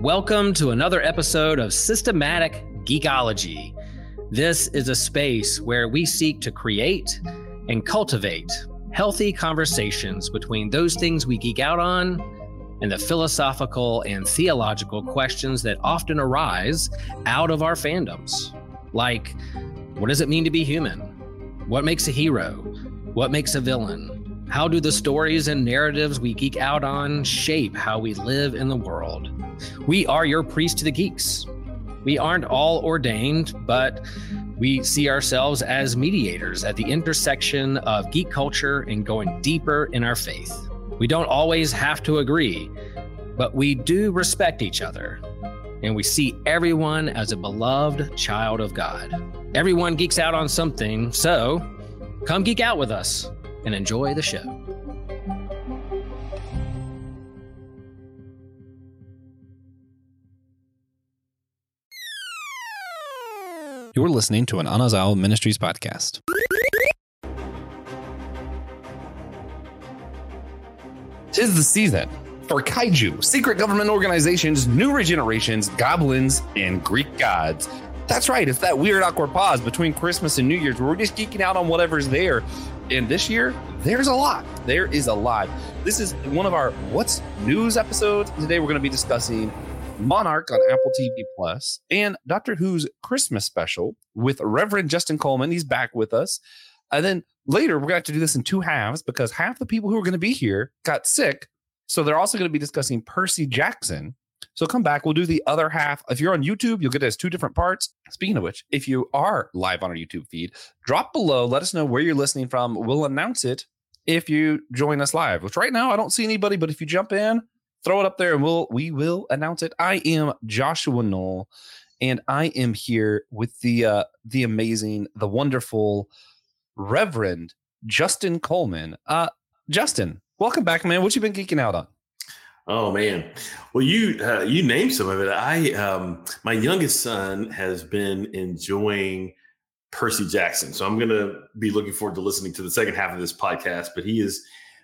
Welcome to another episode of Systematic Geekology. This is a space where we seek to create and cultivate healthy conversations between those things we geek out on and the philosophical and theological questions that often arise out of our fandoms. Like, what does it mean to be human? What makes a hero? What makes a villain? How do the stories and narratives we geek out on shape how we live in the world? We are your priest to the geeks. We aren't all ordained, but we see ourselves as mediators at the intersection of geek culture and going deeper in our faith. We don't always have to agree, but we do respect each other. And we see everyone as a beloved child of God. Everyone geeks out on something, so come geek out with us and enjoy the show. You're listening to an Anazao Ministries podcast. Tis the season for kaiju, secret government organizations, new regenerations, goblins, and Greek gods. That's right, it's that weird awkward pause between Christmas and New Year's where we're just geeking out on whatever's there. And this year, there's a lot. There is a lot. This is one of our What's News episodes. Today, we're going to be discussing Monarch on Apple TV Plus, and Doctor Who's Christmas special with Reverend Justin Coleman. He's back with us. And then later, we're going to have to do this in two halves because half the people who are going to be here got sick. So they're also going to be discussing Percy Jackson. So come back. We'll do the other half. If you're on YouTube, you'll get it as two different parts. Speaking of which, if you are live on our YouTube feed, drop below. Let us know where you're listening from. We'll announce it if you join us live, which right now I don't see anybody, but if you jump in, throw it up there and we'll we will announce it. I am Joshua Noel, and I am here with the uh the amazing, the wonderful Reverend Justin Coleman. Uh Justin, welcome back, man. What you been geeking out on? Oh man, well you uh, you named some of it. I um my youngest son has been enjoying Percy Jackson, so I'm gonna be looking forward to listening to the second half of this podcast. But he is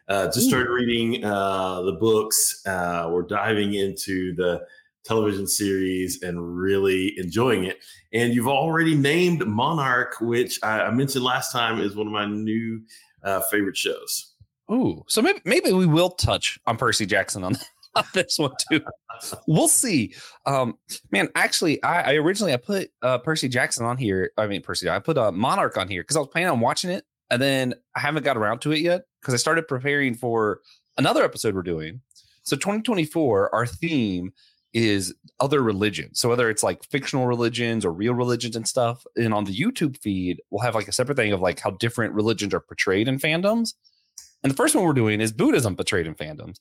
uh, just started reading uh, the books. Uh, we're diving into the television series and really enjoying it. And you've already named Monarch, which I, I mentioned last time is one of my new uh, favorite shows. Ooh, so maybe maybe we will touch on Percy Jackson on, on this one too. we'll see. Um, man, actually, I, I originally I put uh, Percy Jackson on here. I mean Percy, I put uh, Monarch on here because I was planning on watching it, and then I haven't got around to it yet because I started preparing for another episode we're doing. So 2024, our theme is other religions. So whether it's like fictional religions or real religions and stuff, and on the YouTube feed, we'll have like a separate thing of like how different religions are portrayed in fandoms. And the first one we're doing is Buddhism portrayed in fandoms.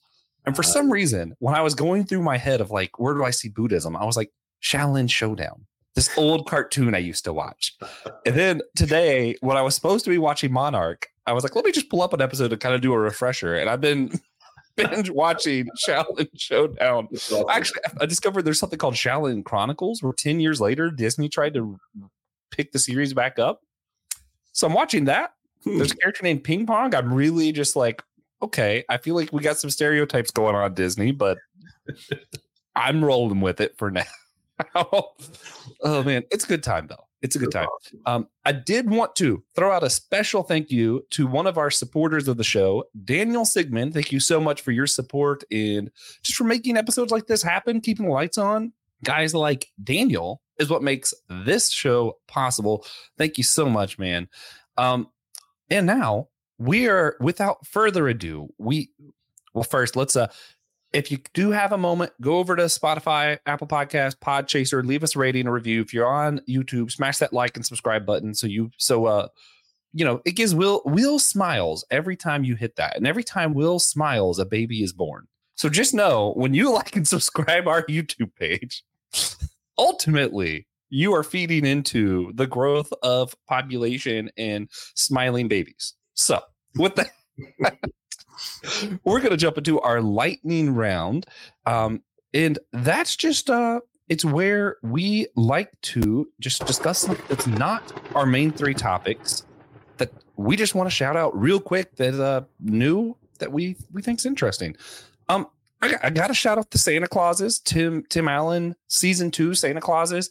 And for ah. some reason, when I was going through my head of like, where do I see Buddhism? I was like, Xiaolin Showdown, this old cartoon I used to watch. And then today, when I was supposed to be watching Monarch, I was like, let me just pull up an episode to kind of do a refresher. And I've been binge watching Xiaolin Showdown. Actually, I discovered there's something called Xiaolin Chronicles, where 10 years later, Disney tried to pick the series back up. So I'm watching that. Hmm. There's a character named Ping Pong. I'm really just like, okay, I feel like we got some stereotypes going on Disney, but I'm rolling with it for now. oh man, it's a good time though. It's a good time. Um, I did want to throw out a special thank you to one of our supporters of the show, Daniel Sigmund. Thank you so much for your support and just for making episodes like this happen, keeping the lights on. Guys like Daniel is what makes this show possible. Thank you so much, man. Um, and now we are, without further ado, we well, first let's uh if you do have a moment, go over to Spotify, Apple Podcast, Podchaser, leave us a rating and review. If you're on YouTube, smash that like and subscribe button so you so uh you know it gives Will Will smiles every time you hit that, and every time Will smiles, a baby is born. So just know when you like and subscribe our YouTube page, ultimately you are feeding into the growth of population and smiling babies. So with that. we're going to jump into our lightning round. Um, and that's just, uh, it's where we like to just discuss something that's not our main three topics that we just want to shout out real quick that uh, new that we we think's interesting. Um, I, I got to shout out the Santa Clauses, Tim Tim Allen season two Santa Clauses.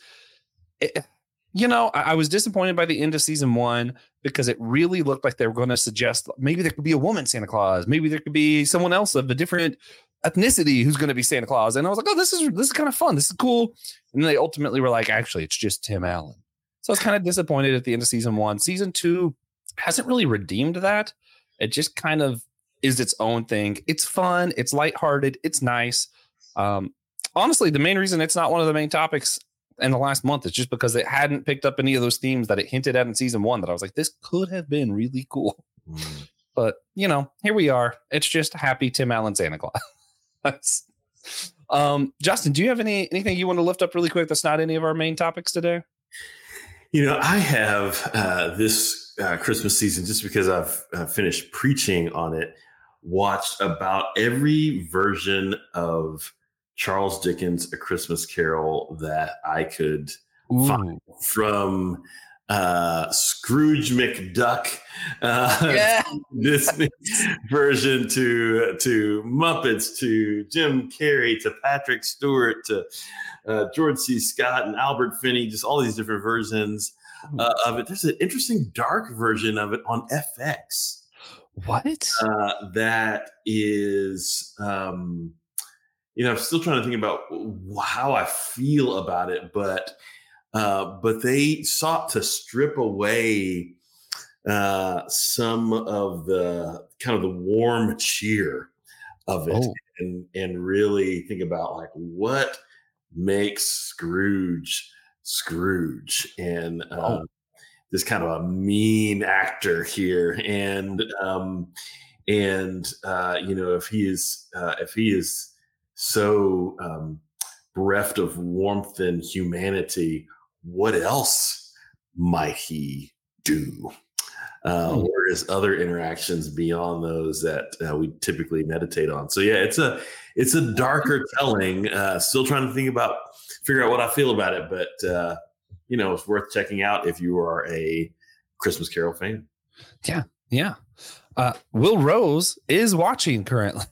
It, you know, I, I, was disappointed by the end of season one because it really looked like they were going to suggest maybe there could be a woman Santa Claus, maybe there could be someone else of a different ethnicity who's going to be Santa Claus. And I was like, oh, this is this is kind of fun. This is cool. And they ultimately were like, actually, it's just Tim Allen. So I was kind of disappointed at the end of season one. Season two hasn't really redeemed that. It just kind of is its own thing. It's fun. It's lighthearted. It's nice. Um, honestly, the main reason it's not one of the main topics in the last month is just because it hadn't picked up any of those themes that it hinted at in season one. That I was like, this could have been really cool. Mm. But you know, here we are. It's just happy Tim Allen Santa Claus. um, Justin, do you have any anything you want to lift up really quick that's not any of our main topics today? You know, I have uh, this uh, Christmas season just because I've uh, finished preaching on it watched about every version of Charles Dickens' A Christmas Carol that I could Ooh. find from uh, Scrooge McDuck uh, yeah. Disney version to to Muppets to Jim Carrey to Patrick Stewart to uh, George C. Scott and Albert Finney, just all these different versions uh, of it. There's an interesting dark version of it on FX. What? Uh, that is, um, you know, I'm still trying to think about how I feel about it, but uh, but they sought to strip away uh, some of the kind of the warm cheer of it, oh. and and really think about like what makes Scrooge Scrooge, and oh. um, this kind of a mean actor here, and um, and uh, you know if he is uh, if he is so um, bereft of warmth and humanity, what else might he do? Uh, hmm. or is other interactions beyond those that uh, we typically meditate on? So yeah, it's a it's a darker telling. Uh, still trying to think about figure out what I feel about it, but uh, you know, it's worth checking out if you are a Christmas Carol fan. Yeah, yeah. Uh, Will Rose is watching currently,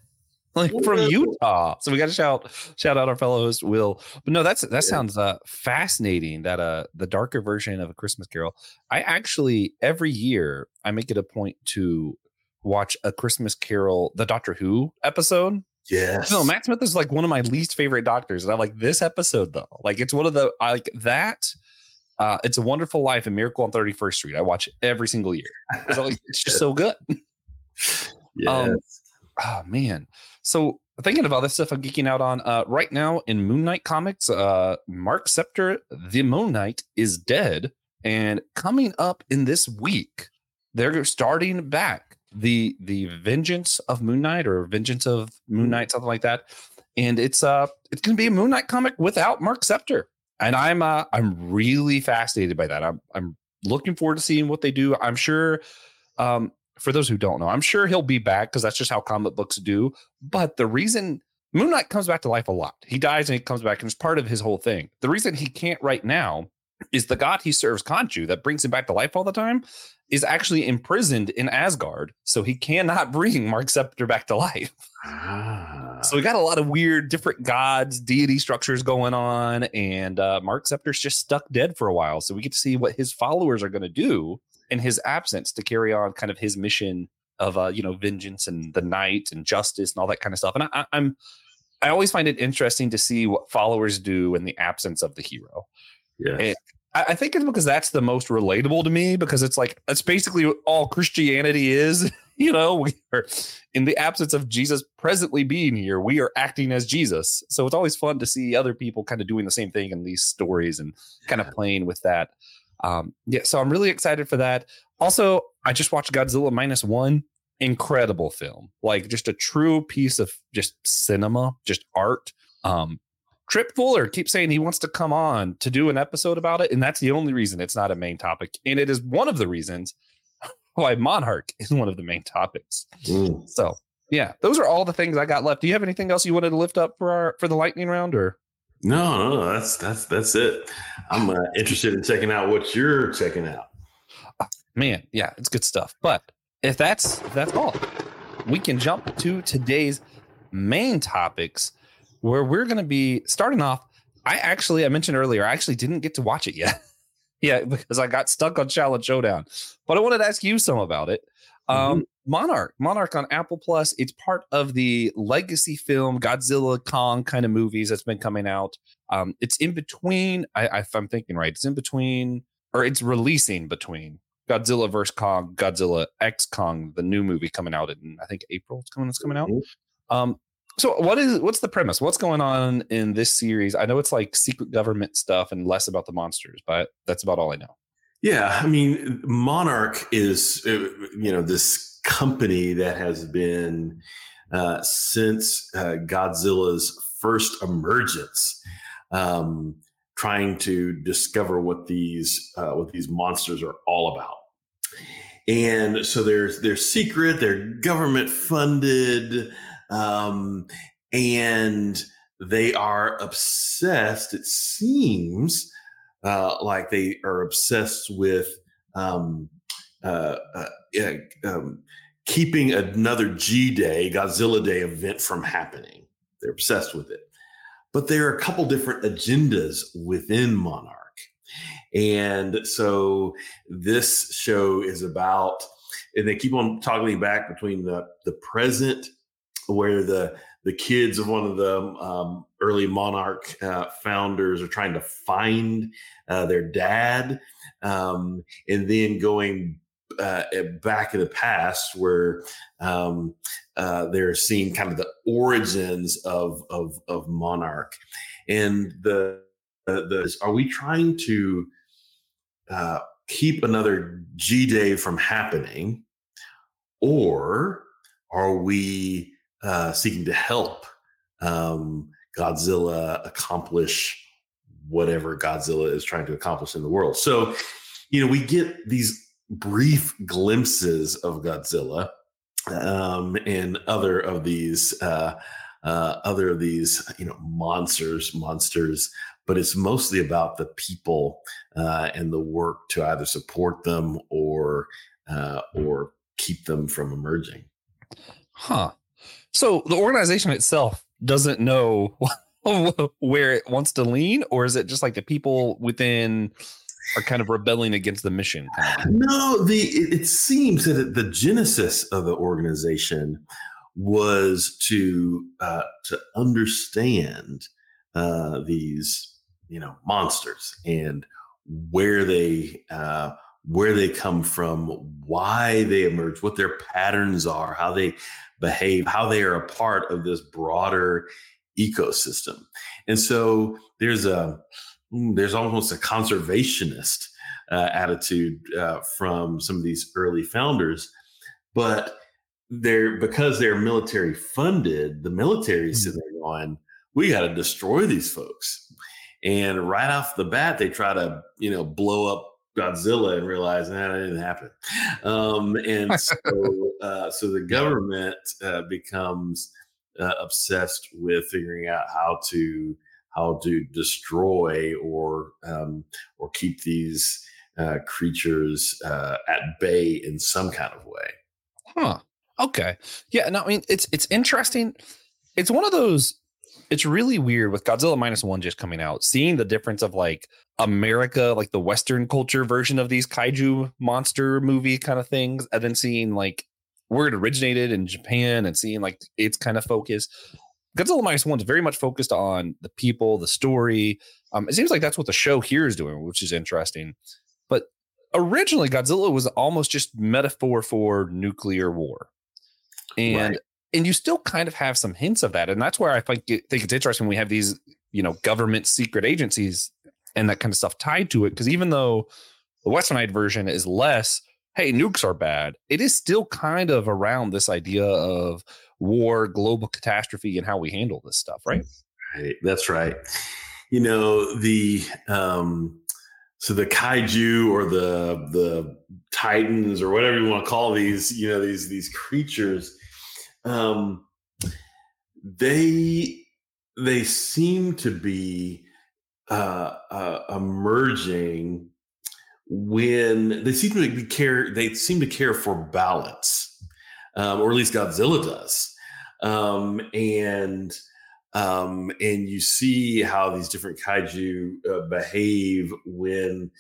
like from Utah. So we got to shout shout out our fellow host Will. But no, that's that sounds uh, fascinating. That uh, the darker version of a Christmas Carol. I actually every year I make it a point to watch a Christmas Carol, the Doctor Who episode. Yes. No, Matt Smith is like one of my least favorite doctors, and I like this episode though. Like it's one of the I like that uh, it's a Wonderful Life and Miracle on 31st Street. I watch it every single year. So it's just so good. Yeah. Um, oh man. So thinking about this stuff I'm geeking out on uh, right now in Moon Knight comics, uh, Mark Spector, the Moon Knight, is dead. And coming up in this week, they're starting back the the Vengeance of Moon Knight or Vengeance of Moon Knight, something like that. And it's uh it's gonna be a Moon Knight comic without Mark Spector and I'm uh, I'm really fascinated by that. I'm I'm looking forward to seeing what they do. I'm sure, um, for those who don't know, I'm sure he'll be back because that's just how comic books do. But the reason Moon Knight comes back to life a lot, he dies and he comes back, and it's part of his whole thing. The reason he can't right now is the god he serves, Khonshu, that brings him back to life all the time, is actually imprisoned in Asgard, so he cannot bring Mark Spector back to life. Ah. So we got a lot of weird, different gods, deity structures going on, and uh, Mark Spector's just stuck dead for a while. So we get to see what his followers are going to do in his absence to carry on kind of his mission of, uh, you know, vengeance and the night and justice and all that kind of stuff. And I, I'm, I always find it interesting to see what followers do in the absence of the hero. Yeah. I think it's because that's the most relatable to me because it's like that's basically all Christianity is. You know, we are in the absence of Jesus presently being here, we are acting as Jesus. So it's always fun to see other people kind of doing the same thing in these stories and kind of playing with that. Um, yeah, so I'm really excited for that. Also, I just watched Godzilla minus one. Incredible film, like just a true piece of just cinema, just art. Um, Tripp Fuller keeps saying he wants to come on to do an episode about it, and that's the only reason it's not a main topic. And it is one of the reasons why Monarch is one of the main topics. Mm. So yeah, those are all the things I got left. Do you have anything else you wanted to lift up for our for the lightning round or? No, no, that's that's that's it. I'm uh, interested in checking out what you're checking out. Man, yeah, it's good stuff. But if that's if that's all, we can jump to today's main topics where we're going to be starting off. I actually, I mentioned earlier, I actually didn't get to watch it yet. yeah, because I got stuck on Xiaolin Showdown. But I wanted to ask you some about it. Um, mm-hmm. Monarch, Monarch on Apple Plus. It's part of the legacy film Godzilla Kong kind of movies that's been coming out. Um, it's in between. I, if I'm thinking right, it's in between, or it's releasing between Godzilla vs Kong, Godzilla X Kong, the new movie coming out in I think April. It's coming. It's coming out. Mm-hmm. Um, so what is what's the premise? What's going on in this series? I know it's like secret government stuff and less about the monsters, but that's about all I know. Yeah, I mean, Monarch is uh, you know this company that has been uh, since uh, Godzilla's first emergence, um, trying to discover what these uh, what these monsters are all about. And so there's they're secret, they're government funded, um, and they are obsessed. It seems uh, like they are obsessed with um, uh, uh, um, keeping another G Day, Godzilla Day event from happening. They're obsessed with it. But there are a couple different agendas within Monarch. And so this show is about, and they keep on toggling back between the, the present, where the the kids of one of the um, early monarch uh, founders are trying to find uh, their dad, um, and then going uh, back in the past where um, uh, they're seeing kind of the origins of of, of monarch, and the the are we trying to uh, keep another G day from happening, or are we uh, seeking to help um, Godzilla accomplish whatever Godzilla is trying to accomplish in the world. So, you know, we get these brief glimpses of Godzilla um, and other of these uh, uh, other of these you know monsters monsters but it's mostly about the people uh, and the work to either support them or uh, or keep them from emerging huh so the organization itself doesn't know where it wants to lean, or is it just like the people within are kind of rebelling against the mission? No, the it, seems that the genesis of the organization was to uh, to understand uh, these you know monsters and where they uh, where they come from, why they emerge, what their patterns are, how they behave, how they are a part of this broader ecosystem. And so there's a mm, there's almost a conservationist uh, attitude uh, from some of these early founders, but they're because they're military funded, the military is mm. sitting there going, "We got to destroy these folks." And right off the bat, they try to you know blow up Godzilla and realize that didn't happen. Um, and so, uh, so the government uh, becomes uh, obsessed with figuring out how to how to destroy or um, or keep these uh, creatures uh, at bay in some kind of way. Huh. Okay. Yeah. No, I mean it's it's interesting. It's one of those it's really weird with Godzilla minus one just coming out, seeing the difference of like America, like the Western culture version of these kaiju monster movie kind of things, and then seeing like where it originated in Japan and seeing like its kind of focus. Godzilla minus one is very much focused on the people, the story. Um, it seems like that's what the show here is doing, which is interesting. But originally, Godzilla was almost just metaphor for nuclear war, and right and you still kind of have some hints of that and that's where i think, think it's interesting we have these you know government secret agencies and that kind of stuff tied to it because even though the westernized version is less hey nukes are bad. It is still kind of around this idea of war global catastrophe and how we handle this stuff right? Right that's right. You know the um so the kaiju or the the titans or whatever you want to call these you know these these creatures um, they they seem to be uh, uh, emerging when they seem to care. They seem to care for balance, um, or at least Godzilla does. um, and um, and you see how these different kaiju uh, behave when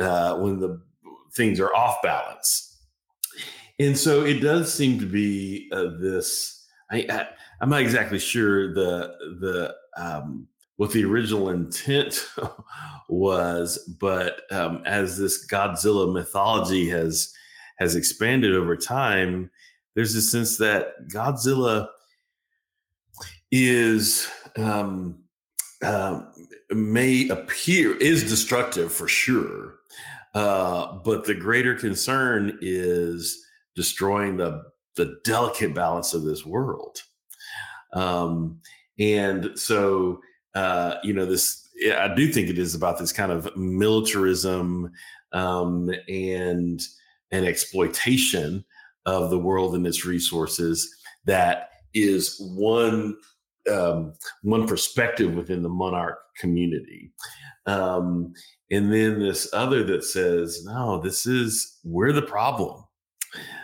uh, when the things are off balance. And so it does seem to be uh, this. I, I I'm not exactly sure the the um, what the original intent was, but um, as this Godzilla mythology has has expanded over time, there's a sense that Godzilla is um, uh, may appear is destructive for sure, uh, but the greater concern is destroying the the delicate balance of this world. Um, and so, uh, you know, this, I do think it is about this kind of militarism um, and an exploitation of the world and its resources that is one um, one perspective within the monarch community. Um, and then this other that says, no, this is we're the problem.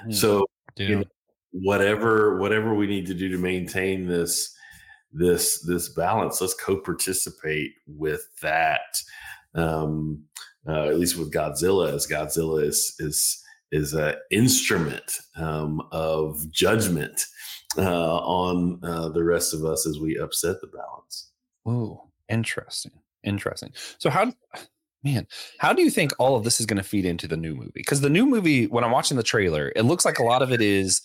Mm, so you know, whatever whatever we need to do to maintain this this this balance let's co-participate with that um uh, at least with godzilla as godzilla is is is an instrument um, of judgment uh, on uh, the rest of us as we upset the balance. Oh interesting interesting. So how man how do you think all of this is going to feed into the new movie because the new movie when i'm watching the trailer it looks like a lot of it is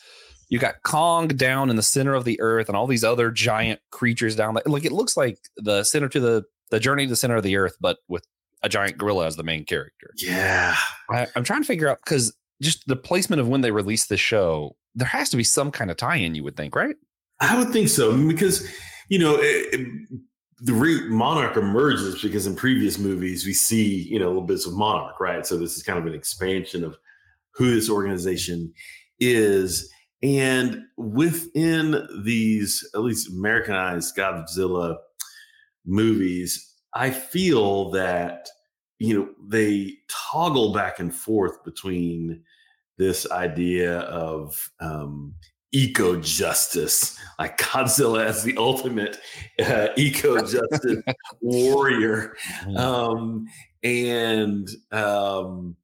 you got Kong down in the center of the earth and all these other giant creatures down there. Like it looks like the center to the the journey to the center of the earth, but with a giant gorilla as the main character. Yeah. I, am trying to figure out because just the placement of when they released the show, there has to be some kind of tie-in, you would think, right? I would think so. because, you know, it, it, the re- monarch emerges because in previous movies we see, you know, little bits of monarch, right? So this is kind of an expansion of who this organization is and within these, at least Americanized Godzilla movies, I feel that, you know, they toggle back and forth between this idea of um, eco justice, like Godzilla as the ultimate uh, eco justice warrior, mm-hmm. um, and um,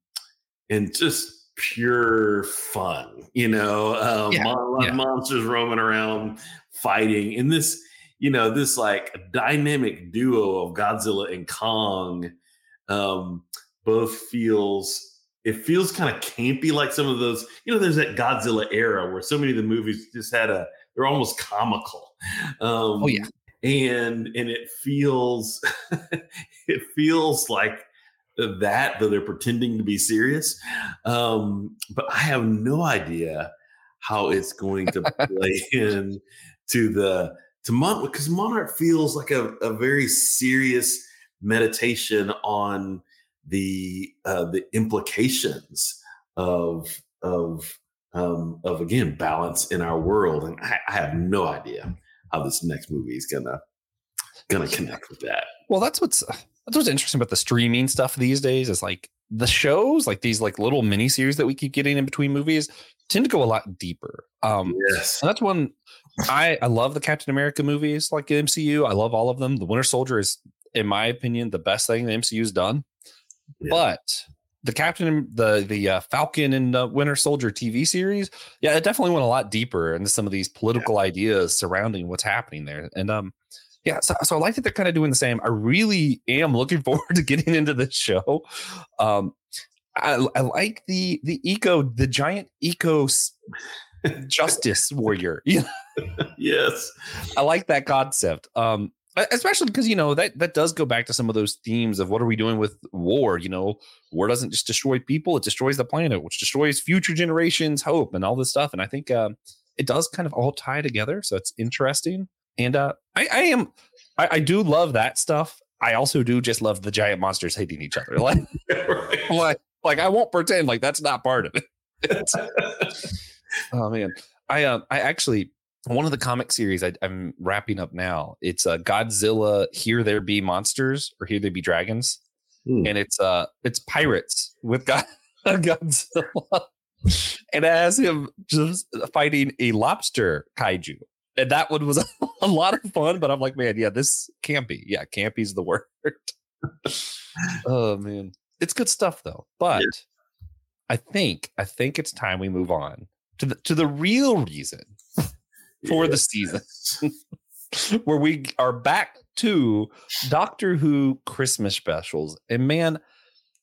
and just pure fun, you know, um, yeah, mon- yeah. monsters roaming around fighting. And this, you know, this like dynamic duo of Godzilla and Kong um, both feels it feels kind of campy like some of those you know there's that godzilla era where so many of the movies just had a they're almost comical um oh yeah and and it feels it feels like that, though they're pretending to be serious. Um, but I have no idea how it's going to play in to the to Mon because Monarch feels like a, a very serious meditation on the uh, the implications of of um, of again balance in our world, and I, I have no idea how this next movie is gonna gonna connect with that. Well, that's what's that's what's interesting about the streaming stuff these days is like the shows, like these like little mini series that we keep getting in between movies, tend to go a lot deeper. Um, yes, and that's one I I love the Captain America movies, like MCU. I love all of them. The Winter Soldier is, in my opinion, the best thing the MCU's done. Yeah. But the Captain, the the uh, Falcon and uh, Winter Soldier TV series, yeah, it definitely went a lot deeper into some of these political yeah. ideas surrounding what's happening there. And um, yeah, so, so I like that they're kind of doing the same. I really am looking forward to getting into this show. Um, I, I like the the eco, the giant eco justice warrior. Yes, I like that concept. Um, especially because you know that that does go back to some of those themes of what are we doing with war you know war doesn't just destroy people it destroys the planet which destroys future generations hope and all this stuff and i think um, it does kind of all tie together so it's interesting and uh, I, I am, I, I, do love that stuff. I also do just love the giant monsters hating each other. Like, right. like, like I won't pretend like that's not part of it. oh man, I um, I actually one of the comic series I, am wrapping up now. It's uh, Godzilla. Here there be monsters, or here there be dragons, hmm. and it's uh, it's pirates with God, Godzilla, and it has him just fighting a lobster kaiju and that one was a lot of fun. But I'm like, man, yeah, this campy. Yeah, campy's the word. oh man, it's good stuff though. But yeah. I think I think it's time we move on to the to the real reason for the season, where we are back to Doctor Who Christmas specials. And man,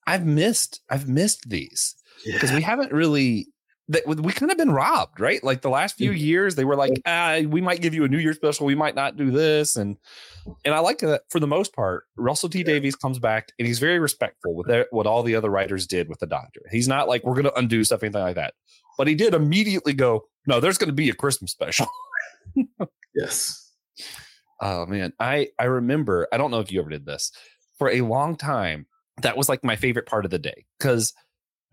I've missed I've missed these because yeah. we haven't really that we kind of been robbed, right? Like the last few mm-hmm. years, they were like, ah, we might give you a New Year special, we might not do this, and and I like that for the most part. Russell T Davies comes back and he's very respectful with what all the other writers did with the Doctor. He's not like we're going to undo stuff, anything like that. But he did immediately go, no, there's going to be a Christmas special. yes. Oh man, I I remember. I don't know if you ever did this for a long time. That was like my favorite part of the day because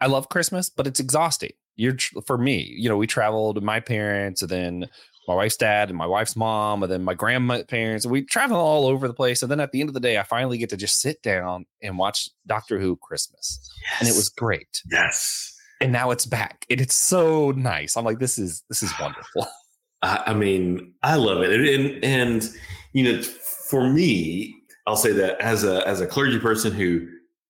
I love Christmas, but it's exhausting. You're for me, you know, we traveled my parents and then my wife's dad and my wife's mom and then my grandparents. We travel all over the place. And then at the end of the day, I finally get to just sit down and watch Doctor Who Christmas. Yes. And it was great. Yes. And now it's back. And it's so nice. I'm like, this is this is wonderful. I, I mean, I love it. And and you know, for me, I'll say that as a as a clergy person who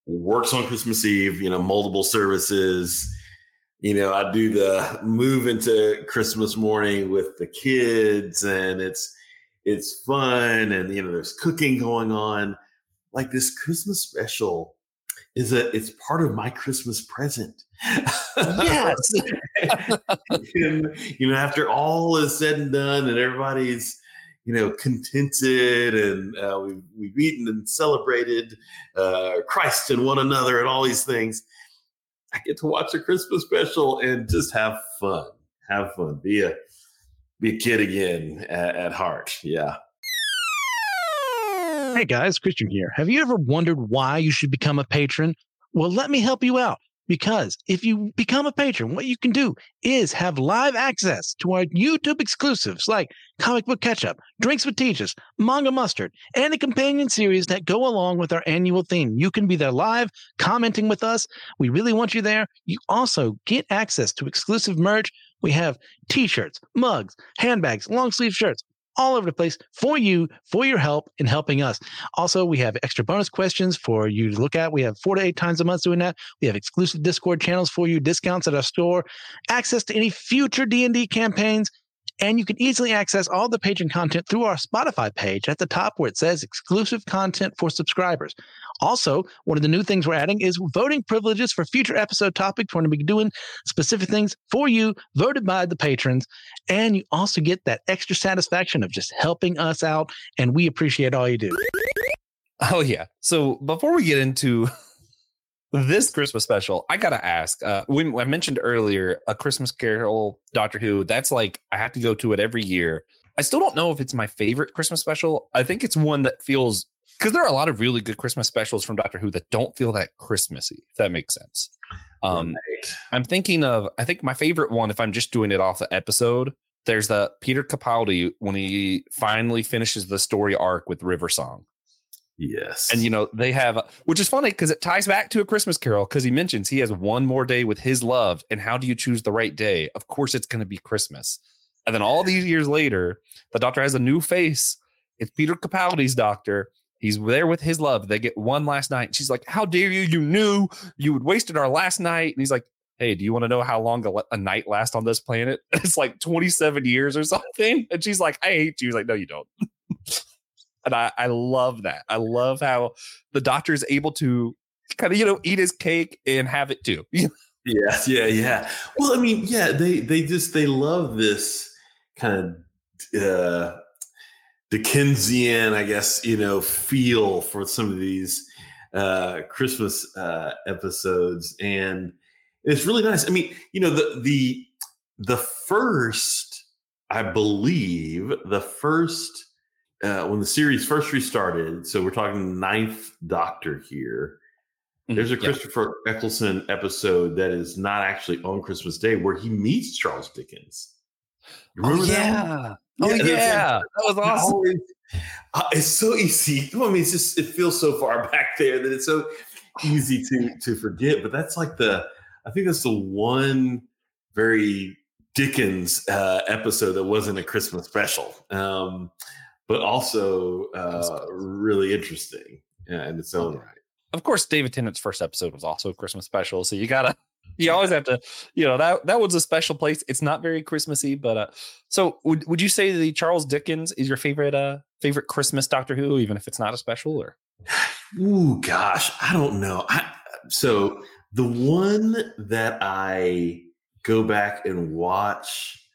works on Christmas Eve, you know, multiple services. You know, I do the move into Christmas morning with the kids, and it's it's fun, and you know, there's cooking going on. Like this Christmas special is a it's part of my Christmas present. Yes. And, you know, after all is said and done, and everybody's you know, contented and uh, we've, we've eaten and celebrated uh, Christ and one another and all these things. I get to watch a Christmas special and just have fun, have fun, be a be a kid again at, at heart. Yeah. Hey guys, Christian here. Have you ever wondered why you should become a patron? Well, let me help you out. Because if you become a patron, what you can do is have live access to our YouTube exclusives like Comic Book Catch Up, Drinks with Teachers, Manga Mustard, and the companion series that go along with our annual theme. You can be there live, commenting with us. We really want you there. You also get access to exclusive merch. We have t shirts, mugs, handbags, long sleeve shirts, all over the place for you, for your help in helping us. Also, we have extra bonus questions for you to look at. We have four to eight times a month doing that. We have exclusive Discord channels for you, discounts at our store, access to any future D&D campaigns, and you can easily access all the patron content through our Spotify page at the top where it says exclusive content for subscribers. Also, one of the new things we're adding is voting privileges for future episode topics. We're going to be doing specific things for you, voted by the patrons. And you also get that extra satisfaction of just helping us out. And we appreciate all you do. Oh, yeah. So before we get into this Christmas special, I gotta ask. Uh, I mentioned earlier a Christmas Carol, Doctor Who. That's like I have to go to it every year. I still don't know if it's my favorite Christmas special. I think it's one that feels because there are a lot of really good Christmas specials from Doctor Who that don't feel that Christmassy. If that makes sense. Um, right. I'm thinking of. I think my favorite one, if I'm just doing it off the episode, there's the Peter Capaldi when he finally finishes the story arc with River Song. Yes. And you know, they have which is funny because it ties back to a Christmas carol because he mentions he has one more day with his love. And how do you choose the right day? Of course it's gonna be Christmas. And then all these years later, the doctor has a new face. It's Peter Capaldi's doctor. He's there with his love. They get one last night. She's like, How dare you? You knew you had wasted our last night. And he's like, Hey, do you want to know how long a, a night lasts on this planet? it's like 27 years or something. And she's like, I hate you. He's like, No, you don't. And I, I love that. I love how the doctor is able to kind of, you know, eat his cake and have it too. yeah, yeah, yeah. Well, I mean, yeah, they they just they love this kind of uh Dickensian, I guess, you know, feel for some of these uh Christmas uh episodes. And it's really nice. I mean, you know, the the the first, I believe, the first uh, when the series first restarted, so we're talking ninth Doctor here. Mm-hmm. There's a Christopher yeah. Eccleston episode that is not actually on Christmas Day where he meets Charles Dickens. You remember oh, yeah. that? Oh yeah, yeah. that was awesome. Always, uh, it's so easy. I mean, it's just it feels so far back there that it's so easy to to forget. But that's like the I think that's the one very Dickens uh, episode that wasn't a Christmas special, um, but also uh, really interesting in its own right. Of course, David Tennant's first episode was also a Christmas special, so you gotta you always have to, you know, that that was a special place. It's not very Christmassy, but uh so would would you say the Charles Dickens is your favorite uh favorite Christmas Doctor Who, even if it's not a special or Ooh, gosh, I don't know. I, so the one that I go back and watch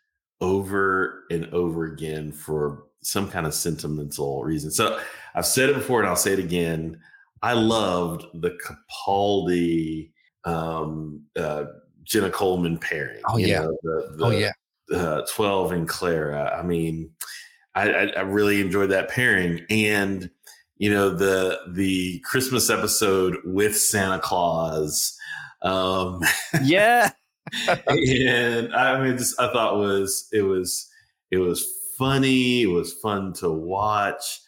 over and over again for some kind of sentimental reason. So I've said it before and I'll say it again. I loved the Capaldi um, uh, Jenna Coleman pairing. Oh yeah, know, the, the, oh yeah, uh, Twelve and Clara. I mean, I, I, I really enjoyed that pairing, and you know the the Christmas episode with Santa Claus. Um, yeah, and I mean, just I thought was it was it was funny. It was fun to watch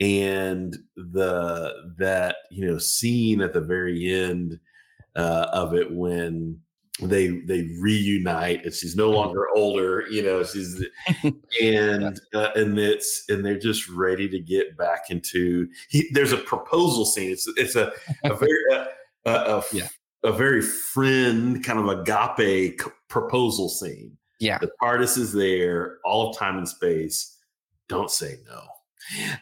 and the that you know scene at the very end uh, of it when they they reunite and she's no mm-hmm. longer older you know she's and uh, and it's and they're just ready to get back into he, there's a proposal scene it's it's a, a very uh, a, a, yeah. a very friend kind of agape proposal scene yeah the TARDIS is there all of time and space don't say no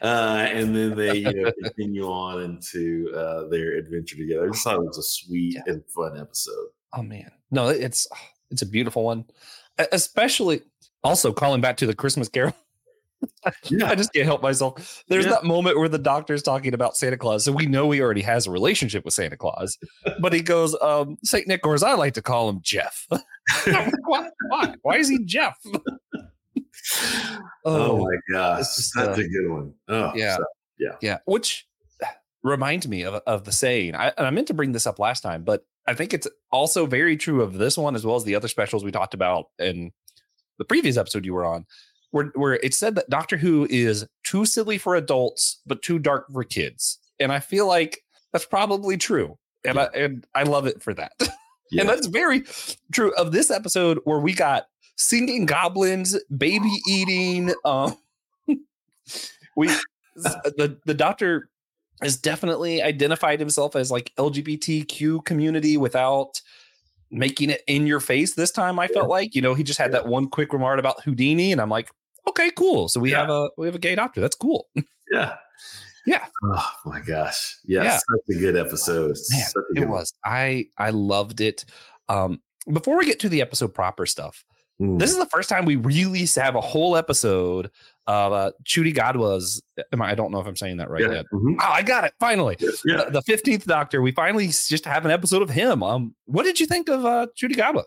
uh, and then they you know continue on into uh, their adventure together. I just thought it was a sweet yeah. and fun episode. Oh man, no, it's it's a beautiful one, especially also calling back to the Christmas Carol. Yeah. I just can't help myself. There's yeah. that moment where the doctor's talking about Santa Claus. So we know he already has a relationship with Santa Claus. But he goes, um, St. Nick, or as I like to call him, Jeff. why, why? Why is he Jeff? oh, oh, my gosh, that's uh, a good one. Oh, yeah, so, yeah, yeah. Which reminds me of, of the saying. I, I meant to bring this up last time, but I think it's also very true of this one as well as the other specials we talked about in the previous episode you were on, where where it said that Doctor Who is too silly for adults but too dark for kids, and I feel like that's probably true, and yeah. I and I love it for that. Yeah. and that's very true of this episode where we got singing goblins, baby eating. Um, we the the doctor has definitely identified himself as like LGBTQ community without making it in your face this time. I yeah. felt like you know he just had that one quick remark about Houdini, and I'm like, okay, cool. So we yeah. have a we have a gay doctor. That's cool. Yeah. Yeah. Oh my gosh. Yeah. yeah. Such a good episode. Man, good it was. One. I I loved it. Um, before we get to the episode proper stuff, Mm. This is the first time we really have a whole episode of uh, Ncuti Gatwa's. I don't know if I'm saying that right yeah. yet. Mm-hmm. Oh, I got it finally. Yeah. The fifteenth Doctor. We finally just have an episode of him. Um, what did you think of uh, Ncuti Gatwa?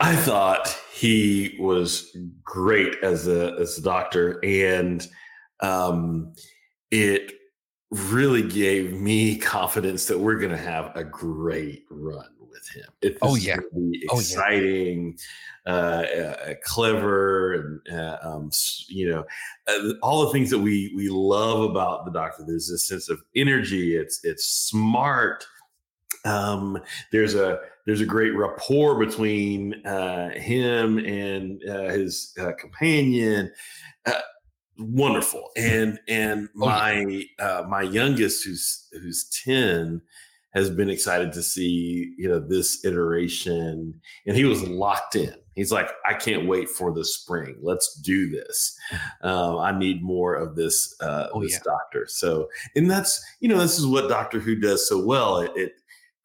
I thought he was great as a as a doctor, and um, it really gave me confidence that we're going to have a great run with him. It, oh yeah, exciting, oh, yeah. Uh, uh, clever, and uh, um, you know, uh, all the things that we we love about the Doctor. There's this sense of energy. It's it's smart. Um, there's a there's a great rapport between uh, him and uh, his companion. Wonderful. And and my uh, my youngest who's who's 10 has been excited to see you know this iteration. And he was locked in. He's like i can't wait for the spring. Let's do this. Uh, i need more of this uh, oh, this yeah. doctor. So and that's you know this is what doctor who does so well. It, it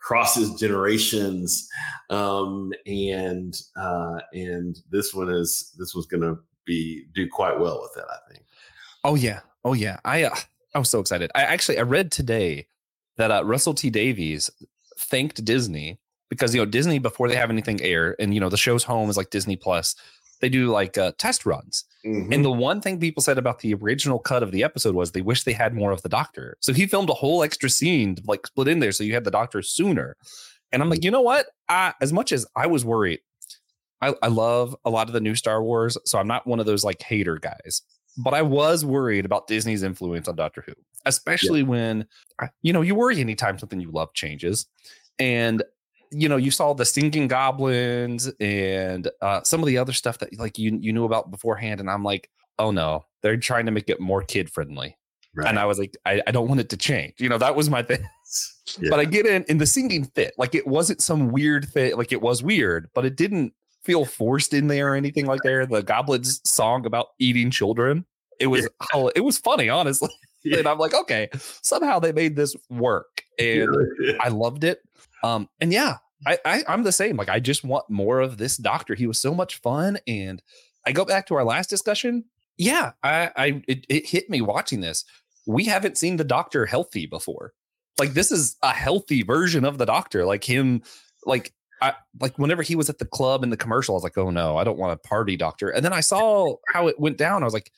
crosses generations um, and uh, and this one is this was gonna be do quite well with it i think. Oh yeah. Oh yeah. I uh, i was so excited. I actually i read today that uh, Russell T Davies thanked Disney because you know Disney before they have anything air and you know the show's home is like Disney Plus. They do like uh, test runs, mm-hmm. and the one thing people said about the original cut of the episode was they wish they had more of the Doctor. So he filmed a whole extra scene to like split in there so you had the Doctor sooner. And I'm like, you know what? I, as much as I was worried, I, I love a lot of the new Star Wars, so I'm not one of those like hater guys but I was worried about Disney's influence on Doctor Who, especially yeah. when you know you worry anytime something you love changes. And you know, you saw the singing goblins and uh, some of the other stuff that like you you knew about beforehand, and I'm like, oh no, they're trying to make it more kid friendly. Right. And I was like, I, I don't want it to change. You know, that was my thing. Yeah. But I get in in the singing fit. Like it wasn't some weird fit. Like it was weird, but it didn't feel forced in there or anything like there. The goblins song about eating children. It was hol- it was funny, honestly. Yeah. And I'm like, okay, somehow they made this work. And Yeah. I loved it. Um, and yeah, I, I I'm the same. Like I just want more of this doctor. He was so much fun. And I go back to our last discussion. Yeah, I I it, it hit me watching this. We haven't seen the doctor healthy before. Like this is a healthy version of the doctor. Like him, like I like whenever he was at the club in the commercial, I was like, oh no, I don't want a party doctor. And then I saw how it went down. I was like,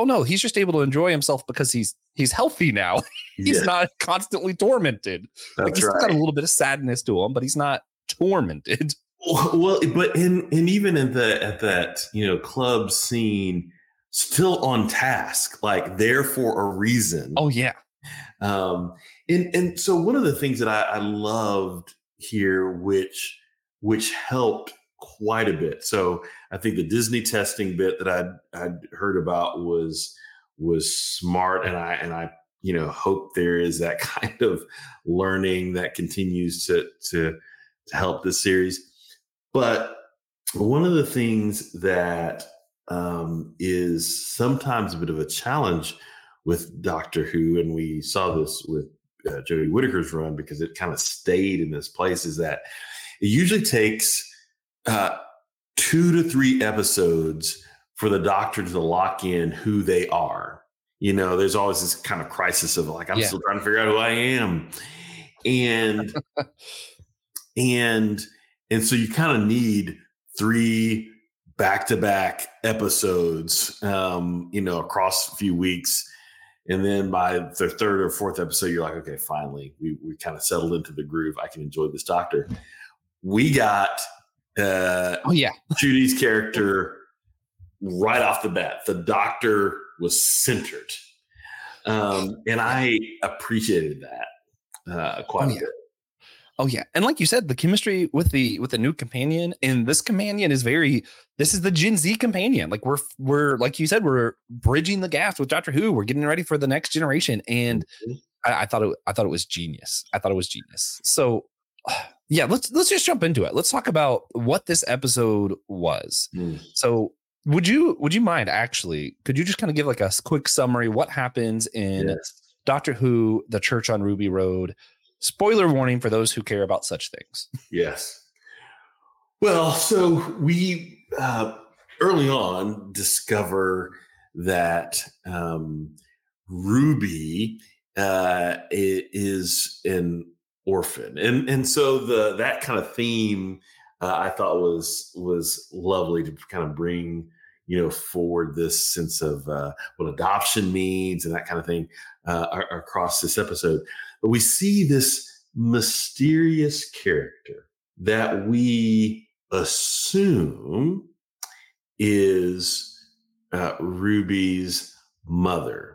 oh no, he's just able to enjoy himself because he's he's healthy now. he's Yeah, not constantly tormented. Like that's he's still got a little bit of sadness to him, but he's not tormented. Well, but in and even in the at that you know club scene, still on task, like there for a reason. Oh yeah. Um, and and so one of the things that I, I loved here, which which helped quite a bit. So I think the Disney testing bit that I'd I'd heard about was was smart, and I and I you know hope there is that kind of learning that continues to to to help this series. But one of the things that um, is sometimes a bit of a challenge with Doctor Who, and we saw this with uh, Jodie Whittaker's run because it kind of stayed in this place, is that it usually takes uh, two to three episodes for the Doctor to lock in who they are. You know, there's always this kind of crisis of like, I'm Yeah. still trying to figure out who I am, and and and so you kind of need three back-to-back episodes um you know across a few weeks and then by the third or fourth episode you're like okay finally we we kind of settled into the groove i can enjoy this doctor we got uh Oh yeah. Ncuti's character right off the bat the doctor was centered um and i appreciated that uh quite Oh, a yeah. bit Oh yeah, and like you said, the chemistry with the with the new companion and this companion is very. This is the Gen Z companion. Like we're we're like you said, we're bridging the gaps with Doctor Who. We're getting ready for the next generation, and Mhm. I, I thought it. I thought it was genius. I thought it was genius. So yeah, let's let's just jump into it. Let's talk about what this episode was. Mm. So would you would you mind actually? Could you just kind of give like a quick summary? What happens in Yes. Doctor Who: The Church on Ruby Road? Spoiler warning for those who care about such things. Yes. Well, so we uh, early on discover that um, Ruby uh, is an orphan, and and so the that kind of theme uh, I thought was was lovely to kind of bring you know forward this sense of uh, what adoption means and that kind of thing uh, across this episode. But we see this mysterious character that we assume is uh, Ruby's mother.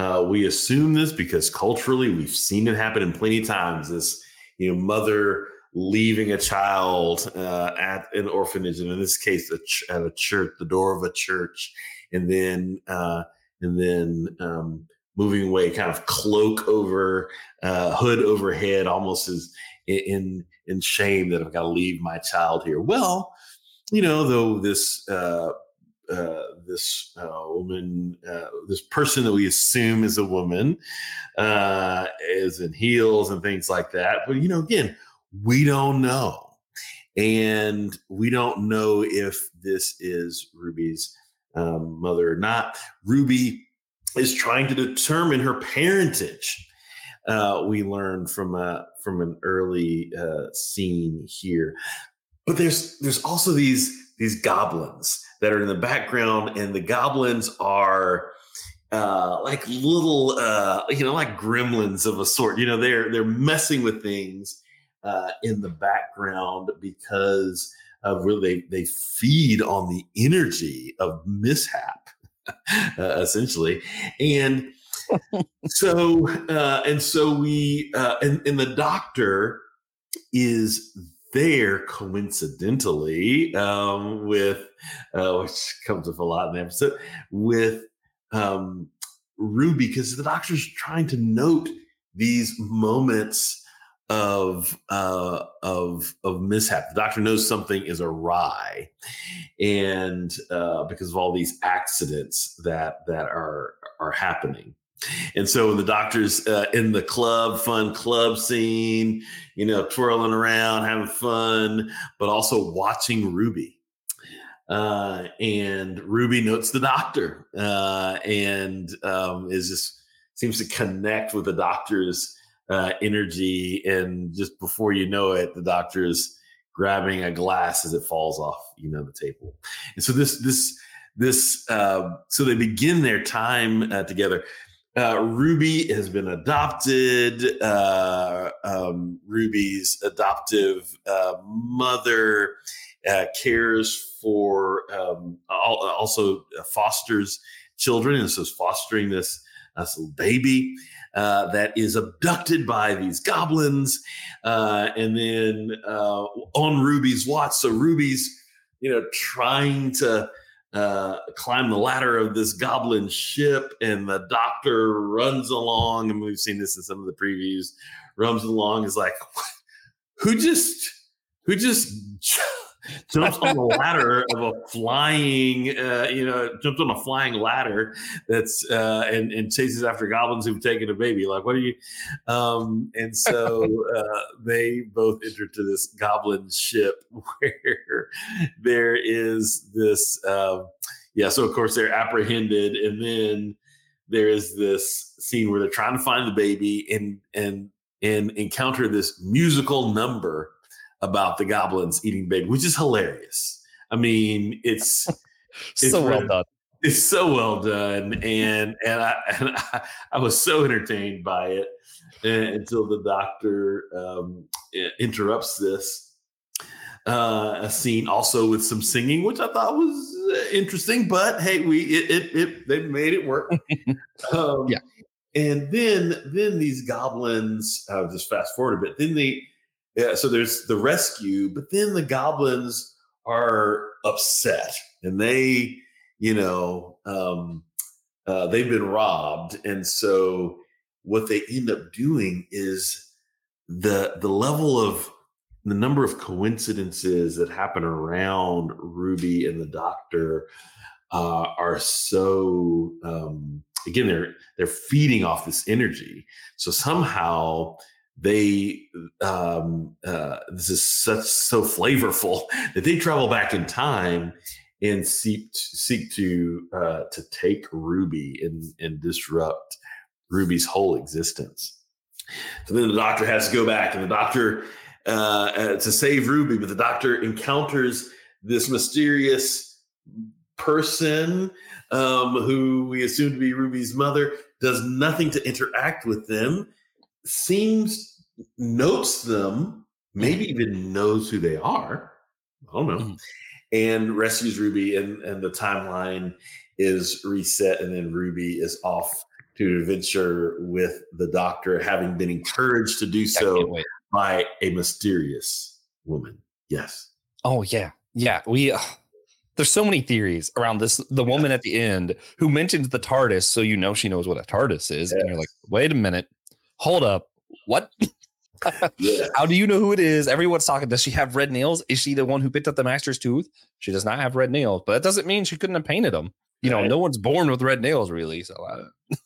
Uh, we assume this because culturally we've seen it happen in plenty of times. This, you know, mother leaving a child uh, at an orphanage, and in this case, a ch- at a church, the door of a church, and then uh, and then um, moving away, kind of cloak over, uh, hood overhead, almost as in in shame that I've got to leave my child here. Well, you know, though this uh, this uh, woman, uh, this person that we assume is a woman, uh, is in heels and things like that. But you know, again, we don't know, and we don't know if this is Ruby's um, mother or not. Ruby is trying to determine her parentage. Uh, we learn from a from an early scene here, but there's there's also these these goblins that are in the background, and the goblins are uh, like little uh, you know like gremlins of a sort. You know they're they're messing with things uh, in the background because of really they they feed on the energy of mishap uh, essentially and so uh, and so we uh, and, and the doctor is there coincidentally um, with, uh, which comes up a lot in the episode, with um, Ruby, because the doctor's trying to note these moments of uh, of of mishap. The doctor knows something is awry, and uh, because of all these accidents that that are are happening. And so the doctor's uh, in the club, fun club scene, you know, twirling around, having fun, but also watching Ruby. Uh, and Ruby notes the doctor uh, and um, is just seems to connect with the doctor's uh, energy. And just before you know it, the doctor is grabbing a glass as it falls off, you know, the table. And so this, this, this, uh, so they begin their time uh, together. Uh, Ruby has been adopted. Uh, um, Ruby's adoptive uh, mother uh, cares for, um, also fosters children, and so is fostering this, this little baby uh, that is abducted by these goblins, uh, and then on Ruby's watch. So Ruby's, you know, trying to uh, climb the ladder of this goblin ship, and the doctor runs along, and we've seen this in some of the previews. Runs along is like, who just, who just jumps on the ladder of a flying, uh, you know, jumps on a flying ladder that's uh, and and chases after goblins who've taken a baby. Like, what are you? Um, and so uh, they both enter to this goblin ship where there is this. Uh, yeah, so of course they're apprehended, and then there is this scene where they're trying to find the baby and and and encounter this musical number about the goblins eating baby, which is hilarious. I mean, it's, it's so well done. It's so well done, and and I and I, I was so entertained by it uh, until the doctor um, interrupts this uh, a scene also with some singing, which I thought was uh, interesting. But hey, we it it, it they made it work. um, yeah. And then then these goblins, I'll just fast forward a bit. Then they yeah, so there's the rescue, but then the goblins are upset and they, you know, um, uh, they've been robbed, and so what they end up doing is the the level of the number of coincidences that happen around Ruby and the Doctor uh, are so um, again they're they're feeding off this energy. So somehow they um, uh, this is such so flavorful that they travel back in time and seek seek to uh, to take Ruby and and disrupt Ruby's whole existence. So then the doctor has to go back, and the doctor uh, uh, to save Ruby, but the doctor encounters this mysterious person um, who we assume to be Ruby's mother. Does nothing to interact with them seems notes them, maybe even knows who they are. I don't know. Mm-hmm. And rescues Ruby, and, and the timeline is reset, and then Ruby is off to an adventure with the doctor, having been encouraged to do so by a mysterious woman. Yes. Oh yeah, yeah. We uh, there's so many theories around this. The woman yeah. at the end who mentions the TARDIS, so you know she knows what a TARDIS is, yes. and you're like, wait a minute, hold up, what? yeah. How do you know who it is? Everyone's talking. Does she have red nails? Is she the one who picked up the master's tooth? She does not have red nails, but that doesn't mean she couldn't have painted them. You right. know, no one's born with red nails, really. So I,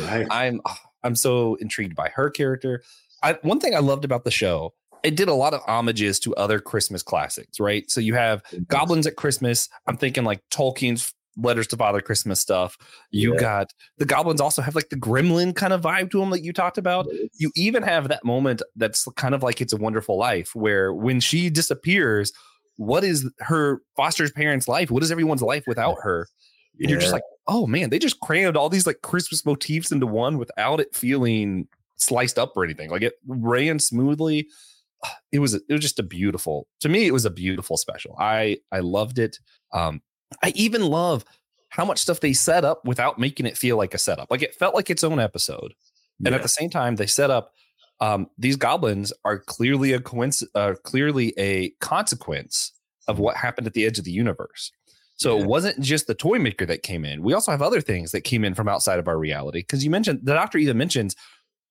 right. I'm I'm so intrigued by her character. I, one thing I loved about the show, it did a lot of homages to other Christmas classics, right? So you have Goblins at Christmas. I'm thinking like Tolkien's letters to father christmas stuff. You yeah. got the goblins also have like the gremlin kind of vibe to them that you talked about. You even have that moment that's kind of like it's a wonderful life where when she disappears what is her foster's parents life? What is everyone's life without her? And yeah. you're just like oh man they just crammed all these like christmas motifs into one without it feeling sliced up or anything. Like it ran smoothly. It was it was just a beautiful to me it was a beautiful special. I i loved it. Um I even love how much stuff they set up without making it feel like a setup. Like it felt like its own episode. Yeah. And at the same time, they set up um, these goblins are clearly a coincidence, uh, clearly a consequence of what happened at the edge of the universe. So Yeah. it wasn't just the toy maker that came in. We also have other things that came in from outside of our reality. Because you mentioned the doctor even mentions,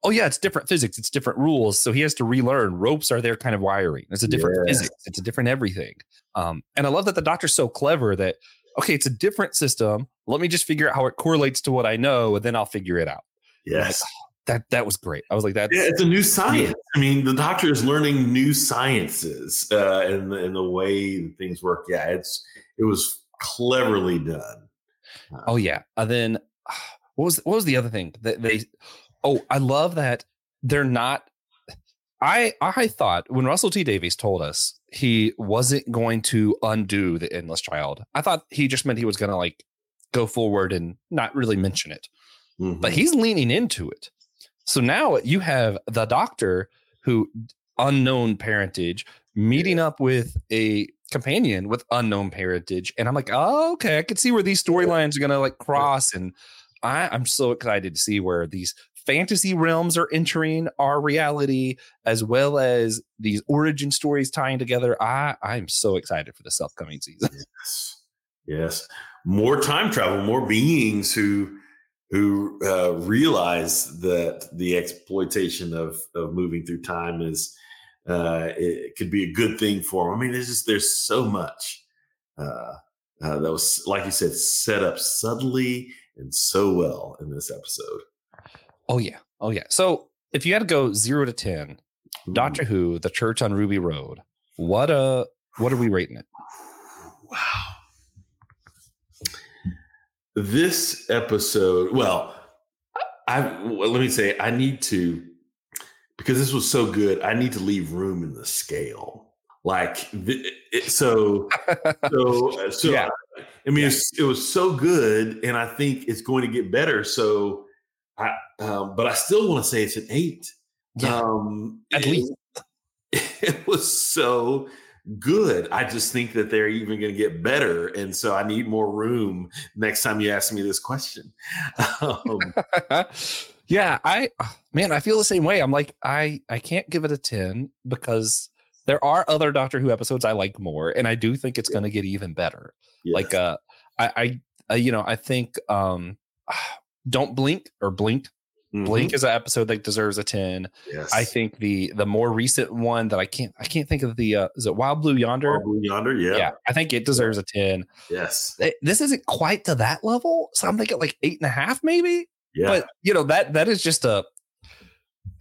oh yeah, it's different physics, it's different rules. So he has to relearn. Ropes are their kind of wiring. It's a different Yes. physics. It's a different everything. Um, and I love that the doctor's so clever that okay, it's a different system. Let me just figure out how it correlates to what I know, and then I'll figure it out. Yes. That that was great. I was like, that's Yeah, it's a new science. I mean, the doctor is learning new sciences uh, and the, and the way things work. Yeah, it's it was cleverly done. Oh yeah. And then what was what was the other thing that they? Oh, I love that they're not. I I thought when Russell T Davies told us he wasn't going to undo the endless child. I thought he just meant he was going to like go forward and not really mention it. Mhm. But he's leaning into it. So now you have the doctor who unknown parentage meeting up with a companion with unknown parentage and i'm like oh okay i can see where these storylines are gonna like cross and I, i'm so excited to see where these fantasy realms are entering our reality as well as these origin stories tying together i i'm so excited for this upcoming season Yes. Yes. More time travel, more beings who who uh, realize that the exploitation of of moving through time is uh, it could be a good thing for them. I mean, there's just there's so much uh, uh, that was like you said set up subtly and so well in this episode. Oh yeah oh yeah so if you had to go zero to ten doctor who the church on ruby road what uh what are we rating it Wow. This episode, well, I well, let me say I need to because this was so good. I need to leave room in the scale. Like th- it, so, so, so. Yeah. I mean, it's, it was so good, and I think it's going to get better. So, I, um, but I still want to say it's an eight. Yeah, um, at it- least. it was so good. I just think that they're even going to get better, and so I need more room next time you ask me this question. Um, yeah, I man, I feel the same way. I'm like, I I can't give it a 10 because there are other Doctor Who episodes I like more, and I do think it's gonna get even better. Like uh I I uh, you know, I think um Don't Blink or Blink. Mhm. Blink is an episode that deserves a 10. Yes, I think the the more recent one that I can't I can't think of the uh is it Wild Blue Yonder? Wild Blue Yonder. Yeah. yeah, I think it deserves a 10. Yes. Eh, This isn't quite to that level, so I'm thinking like eight and a half, maybe. Yeah. but you know that that is just a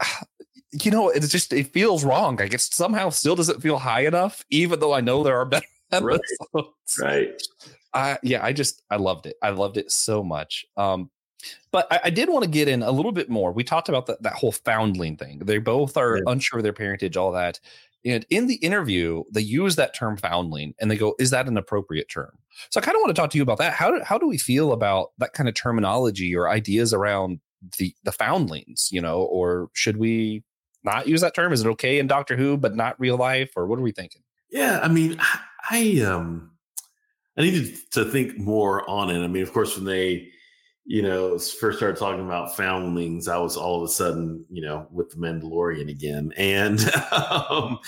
you know it's just it feels wrong like it somehow still doesn't feel high enough even though i know there are better Right. episodes right. I, yeah i just i loved it i loved it so much um but I, I did want to get in a little bit more. We talked about that that whole foundling thing. They both are Yeah. unsure of their parentage all that. And in the interview they use that term foundling and they go is that an appropriate term? So i kind of want to talk to you about that. How do, how do we feel about that kind of terminology or ideas around the the foundlings you know or should we not use that term? Is it okay in doctor who but not real life? Or what are we thinking? Yeah, I mean, I, I um, I needed to think more on it. I mean, of course, when they, you know, first started talking about foundlings, I was all of a sudden, you know, with the Mandalorian again, and um,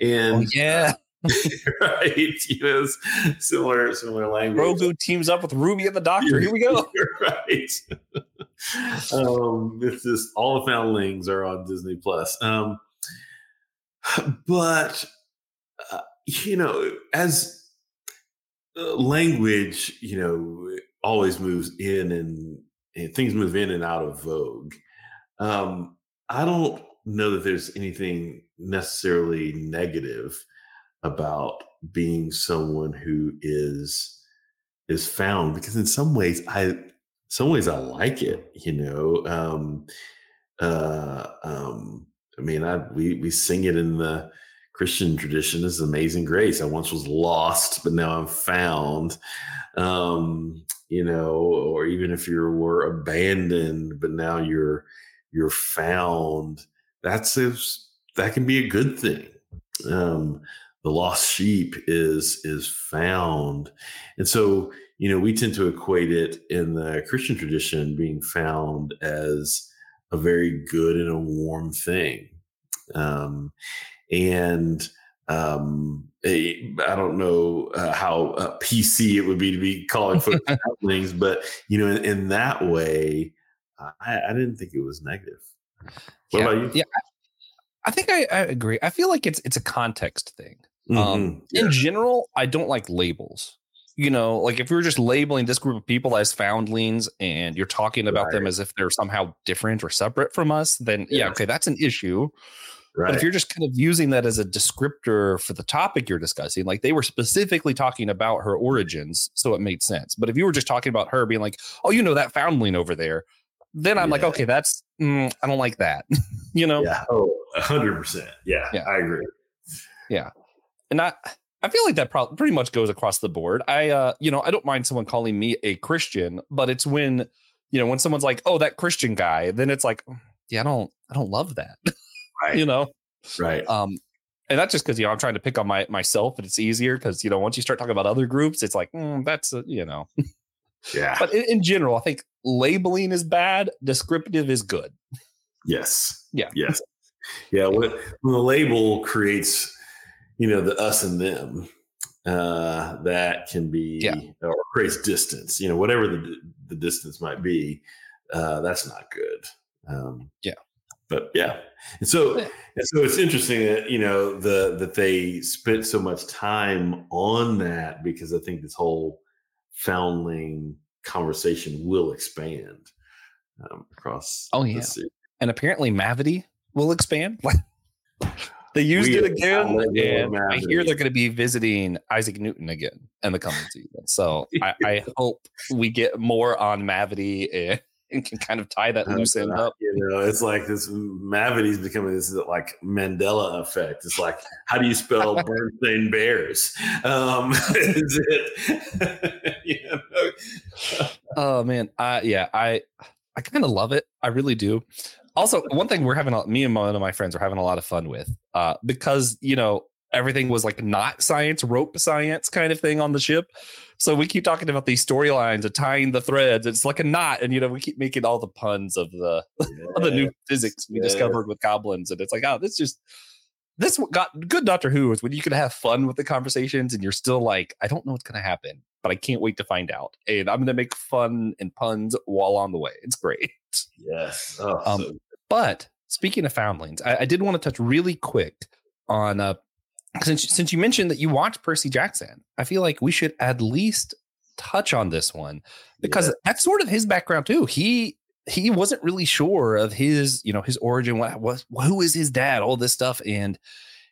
and oh yeah right, you know, it's similar similar language. grogu teams up with ruby and the doctor here we go right. um, it's just all the foundlings are on Disney Plus. Um, but uh, you know, as uh, language, you know, always moves in and, and things move in and out of vogue. Um, I don't know that there's anything necessarily negative about being someone who is is found because in some ways I some ways I like it, you know. Um uh um I mean I we we sing it in the Christian tradition is amazing grace. I once was lost, but now I'm found. Um, you know, or even if you were abandoned, but now you're you're found. That's is that can be a good thing. Um, the lost sheep is is found, and so you know we tend to equate it in the Christian tradition being found as a very good and a warm thing. um, and um, a, I don't know uh, how uh, PC it would be to be calling folks foundlings, but you know, in, in that way, I, I, didn't think it was negative. What yeah, about you? Yeah, I think I, I, agree. I feel like it's it's a context thing. Um, mm-hmm. Um, yeah. In general, I don't like labels. You know, like if we are just labeling this group of people as foundlings and you're talking about right. them as if they're somehow different or separate from us, then yeah, yeah okay, that's an issue. Right. But if you're just kind of using that as a descriptor for the topic you're discussing, like they were specifically talking about her origins, so it made sense. But if you were just talking about her being like, oh, you know, that foundling over there, then I'm yeah. like, okay, that's, mm, I don't like that, you know? Yeah. Oh, 100%. Yeah, yeah. I agree. Yeah. And I, I feel like that pro- pretty much goes across the board. I, uh, you know, I don't mind someone calling me a Christian, but it's when, you know, when someone's like, oh, that Christian guy, then it's like, yeah, I don't, I don't love that. Right. you know? Right. Um, and that's just because you know I'm trying to pick on my myself, and it's easier because you know once you start talking about other groups, it's like mm, that's a, you know, yeah. But in, in, general, I think labeling is bad, descriptive is good. Yes. Yeah. Yes. Yeah. When, when the label creates, you know, the us and them, uh, that can be yeah. or creates distance. You know, whatever the the distance might be, uh, that's not good. Um, yeah but yeah. And so and so it's interesting that you know the that they spent so much time on that because i think this whole foundling conversation will expand um, across oh yeah. and apparently mavity will expand. They used we it again. and i hear they're going to be visiting isaac newton again in the coming season. So I, I hope we get more on mavity and and can kind of tie that loose end up. You know, it's like this Mavity's becoming this like Mandela effect. It's like, how do you spell Bernstein Bears? Um, is it? you know? Oh man, I yeah, I I kind of love it. I really do. Also, one thing we're having, me and one of my friends are having a lot of fun with, uh, because you know everything was like not science, rope science kind of thing on the ship. So we keep talking about these storylines of tying the threads. It's like a knot, and you know we keep making all the puns of the yeah. of the new physics we yeah. discovered with goblins, and it's like, oh, this just this got good. Doctor Who is when you can have fun with the conversations, and you're still like, I don't know what's going to happen, but I can't wait to find out, and I'm going to make fun and puns while on the way. It's great. Yes. Oh, um, so- but speaking of foundlings, I, I did want to touch really quick on uh, since since you mentioned that you watched Percy Jackson, I feel like we should at least touch on this one because yeah. that's sort of his background too. He he wasn't really sure of his you know his origin, what was who is his dad, all this stuff, and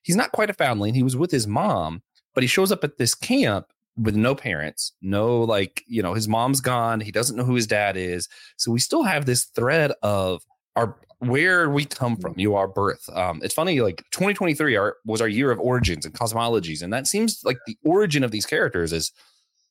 he's not quite a foundling. He was with his mom, but he shows up at this camp with no parents, no like you know his mom's gone. He doesn't know who his dad is, so we still have this thread of our where we come from, you are birth. Um, it's funny, like 2023 our, was our year of origins and cosmologies, and that seems like the origin of these characters is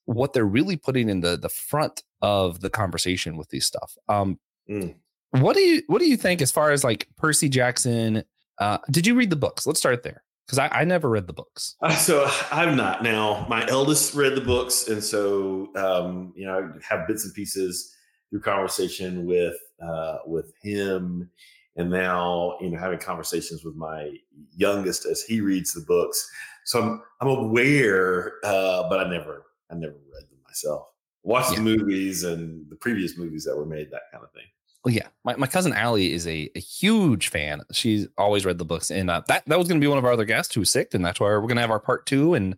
what they're really putting in the the front of the conversation with these stuff. Um, mm. What do you what do you think as far as like Percy Jackson? Uh, did you read the books? Let's start there because I, I, never read the books. Uh, so I'm not now. My eldest read the books, and so um, you know I have bits and pieces through conversation with uh, with him, and now you know having conversations with my youngest as he reads the books. So I'm I'm aware, uh, but I never I never read them myself. Watched yeah. the movies and the previous movies that were made, that kind of thing. Well, yeah, my, my cousin Allie is a, a huge fan. She's always read the books, and uh, that that was going to be one of our other guests who's sick, and that's why we're going to have our part two and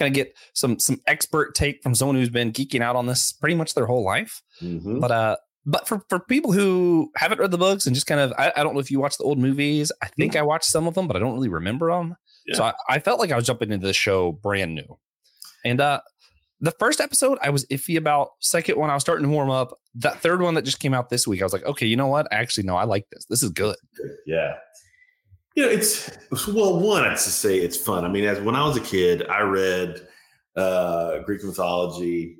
kind of get some some expert take from someone who's been geeking out on this pretty much their whole life. Mm-hmm. But uh, but for for people who haven't read the books and just kind of, I, I don't know if you watch the old movies. I think I watched some of them, but I don't really remember them. Yeah. So I, I felt like I was jumping into the show brand new, and uh, the first episode I was iffy about. Second one I was starting to warm up. That third one that just came out this week, I was like, okay, you know what? Actually, no, I like this. This is good. Yeah. You know, it's well, one, I just say it's fun. I mean, as when I was a kid, I read uh, Greek mythology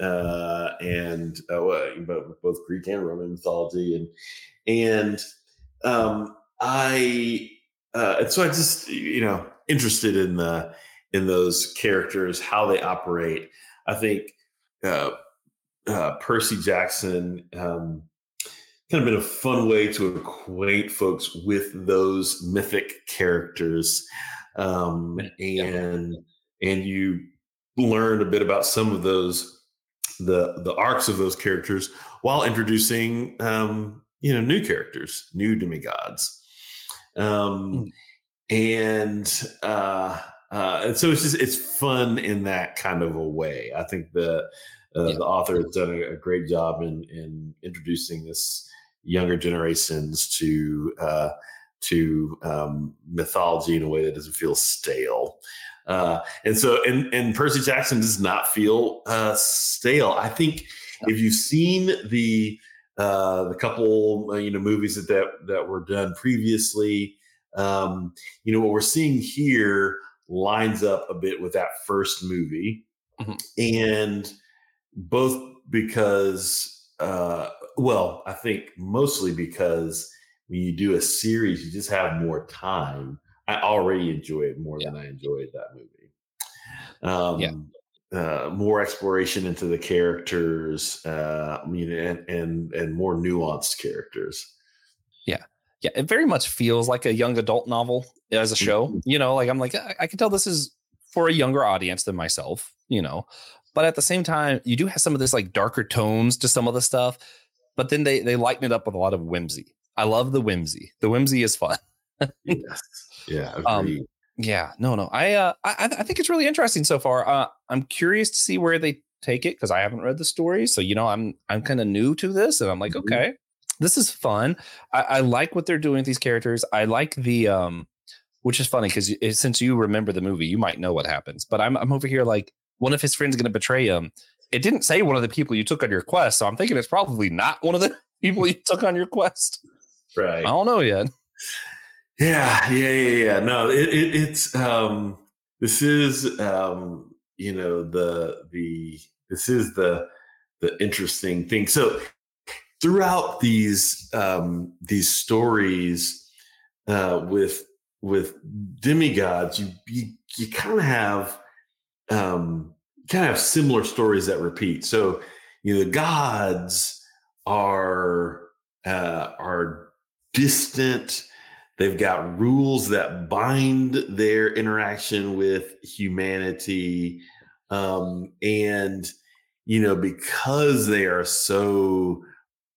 uh, and uh, both, both Greek and Roman mythology, and and um, I uh, and so I just you know interested in the in those characters, how they operate. I think uh, uh, Percy Jackson um, kind of been a fun way to acquaint folks with those mythic characters, um, and and you learn a bit about some of those the the arcs of those characters while introducing um, you know new characters, new demigods, um, mm. and uh, uh, and so it's just it's fun in that kind of a way. I think the uh, yeah. the author has done a, a, great job in in introducing this younger generations to uh, to um, mythology in a way that doesn't feel stale. Uh, and so, and and Percy Jackson does not feel uh, stale. I think if you've seen the uh, the couple uh, you know movies that that, that were done previously, um, you know what we're seeing here lines up a bit with that first movie, mm-hmm. and both because uh, well, I think mostly because when you do a series, you just have more time. I already enjoy it more yeah. than I enjoyed that movie. Um, yeah. Uh, more exploration into the characters, uh, I mean, and, and and more nuanced characters. Yeah, yeah, it very much feels like a young adult novel as a show. Mm-hmm. You know, like I'm like I, I can tell this is for a younger audience than myself. You know, but at the same time, you do have some of this like darker tones to some of the stuff, but then they they lighten it up with a lot of whimsy. I love the whimsy. The whimsy is fun. yes. Yeah. Um, yeah. No. No. I. Uh. I. I think it's really interesting so far. Uh. I'm curious to see where they take it because I haven't read the story. So you know, I'm I'm kind of new to this, and I'm like, mm-hmm. okay, this is fun. I, I like what they're doing with these characters. I like the um, which is funny because since you remember the movie, you might know what happens. But I'm I'm over here like one of his friends going to betray him. It didn't say one of the people you took on your quest, so I'm thinking it's probably not one of the people you took on your quest. Right. I don't know yet. Yeah, yeah, yeah, yeah. No, it, it, it's um this is um you know the the this is the the interesting thing. So throughout these um these stories uh with with demigods, you you, you kind of have um kind of have similar stories that repeat. So you know the gods are uh are distant. They've got rules that bind their interaction with humanity. Um, and, you know, because they are so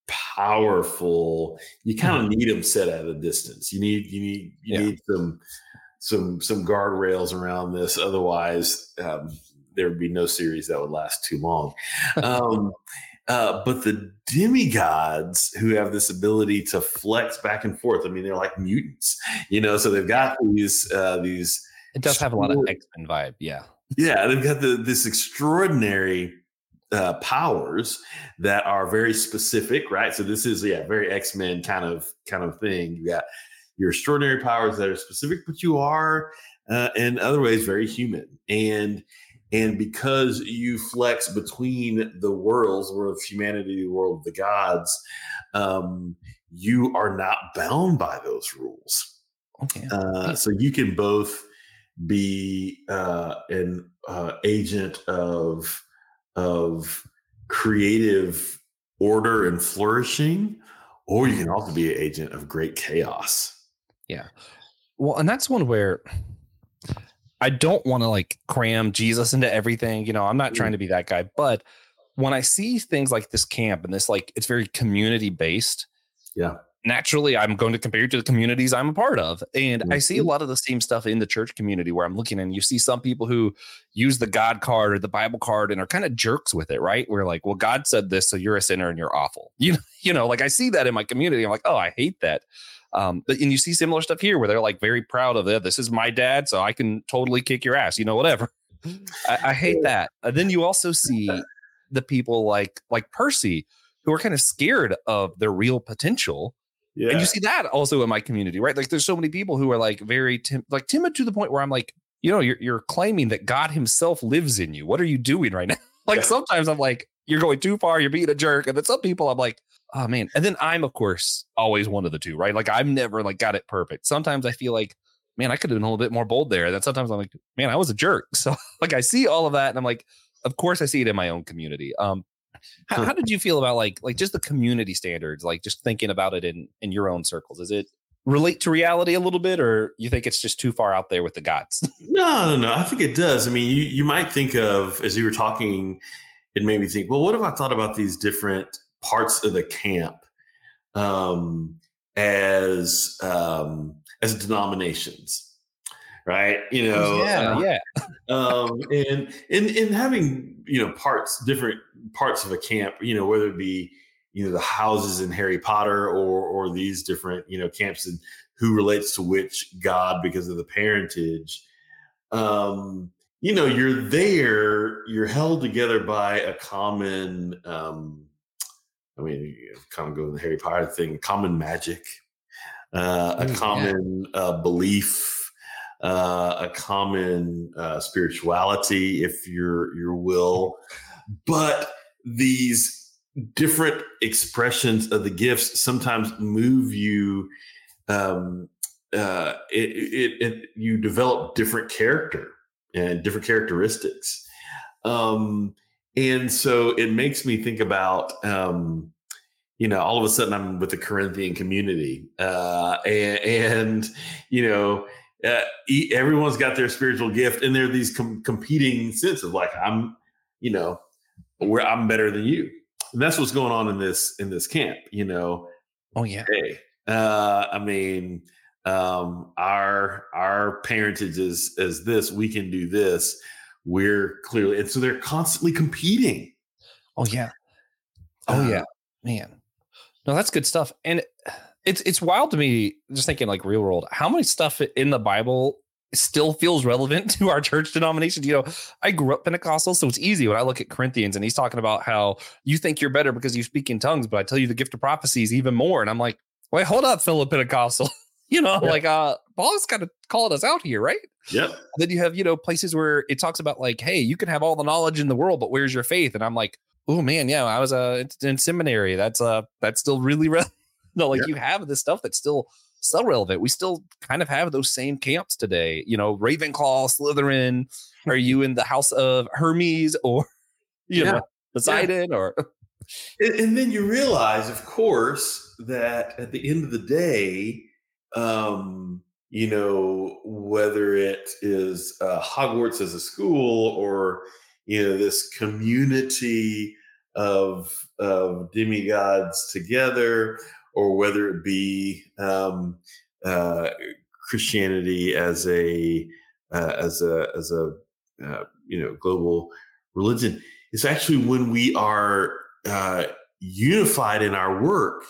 powerful, you kind of mm-hmm. need them set at a distance. You need, you need, you yeah. need some, some, some guardrails around this. Otherwise, um, there would be no series that would last too long. Um, uh, but the demigods who have this ability to flex back and forth, I mean, they're like mutants, you know. So they've got these uh, these. It does have a lot of X Men vibe, yeah. Yeah, they've got the, this extraordinary uh, powers that are very specific, right? So this is yeah, very X Men kind of kind of thing. You got your extraordinary powers that are specific, but you are uh, in other ways very human, and and because you flex between the worlds, world of humanity, the world of the gods, um, you are not bound by those rules. Okay. Uh, so you can both be uh, an uh, agent of of creative order and flourishing, or you can also be an agent of great chaos. Yeah. Well, and that's one where I don't want to like cram Jesus into everything. You know, I'm not trying mm. to be that guy. But when I see things like this camp and this, like, it's very community based. Yeah. Naturally, I'm going to compare it to the communities I'm a part of. And mm-hmm. I see a mm-hmm. lot of the same stuff in the church community where I'm looking and you see some people who use the God card or the Bible card and are kind of jerks with it, right? We're like, well, God said this, so you're a sinner and you're awful. You know, you know, like I see that in my community. I'm like, oh, I hate that. Um, but and you see similar stuff here where they're like very proud of it. This is my dad, so I can totally kick your ass. You know, whatever. I, I hate that. And then you also see the people like like Percy who are kind of scared of their real potential. Yeah. And you see that also in my community, right? Like there's so many people who are like very tim- like timid to the point where I'm like, you know, you're you're claiming that God himself lives in you. What are you doing right now? like yeah. sometimes I'm like, you're going too far, you're being a jerk. And then some people I'm like, oh man. And then I'm of course always one of the two, right? Like I've never like got it perfect. Sometimes I feel like, man, I could have been a little bit more bold there. And then sometimes I'm like, man, I was a jerk. So like I see all of that and I'm like, of course I see it in my own community. Um, How, how did you feel about like like just the community standards? Like just thinking about it in in your own circles. Is it relate to reality a little bit, or you think it's just too far out there with the gods? No, no, no. I think it does. I mean, you you might think of as you were talking, it made me think. Well, what if I thought about these different parts of the camp um, as um, as denominations, right? You know, yeah, uh, yeah. um, and and and having you know parts different parts of a camp, you know, whether it be you know the houses in Harry Potter or or these different you know camps and who relates to which god because of the parentage. Um, you know, you're there, you're held together by a common. Um, I mean, kind of go to the Harry Potter thing, common magic, uh, a Mm, common uh, belief, uh, a common uh, spirituality, if your your will, but these different expressions of the gifts sometimes move you. Um, uh, it, it, it you develop different character and different characteristics. Um, and so it makes me think about um, you know all of a sudden i'm with the corinthian community uh and, and you know uh, everyone's got their spiritual gift and there are these com- competing senses of like i'm you know where i'm better than you. And that's what's going on in this in this camp you know? Oh yeah. hey uh i mean um our our parentage is is this we can do this we're clearly and so they're constantly competing Oh yeah. Oh Uh, yeah. Man. No, that's good stuff. And it's it's wild to me just thinking like real world, how many stuff in the Bible still feels relevant to our church denomination. You know, I grew up Pentecostal, so it's easy when I look at Corinthians and he's talking about how you think you're better because you speak in tongues, but I tell you the gift of prophecy is even more. And I'm like, wait, hold up, fellow Pentecostal. you know, Yeah. like uh Paul's kind of calling us out here, right? yep then you have you know places where it talks about like hey you can have all the knowledge in the world but where's your faith and i'm like oh man yeah i was uh in seminary that's uh that's still really re- no like Yeah. you have this stuff that's still still relevant we still kind of have those same camps today you know ravenclaw slytherin are you in the house of hermes or you Yeah. know poseidon or And, and then you realize, of course, that at the end of the day, um, you know, whether it is uh, Hogwarts as a school or you know this community of of demigods together, or whether it be um, uh, Christianity as a uh, as a as a uh, you know global religion, it's actually when we are uh, unified in our work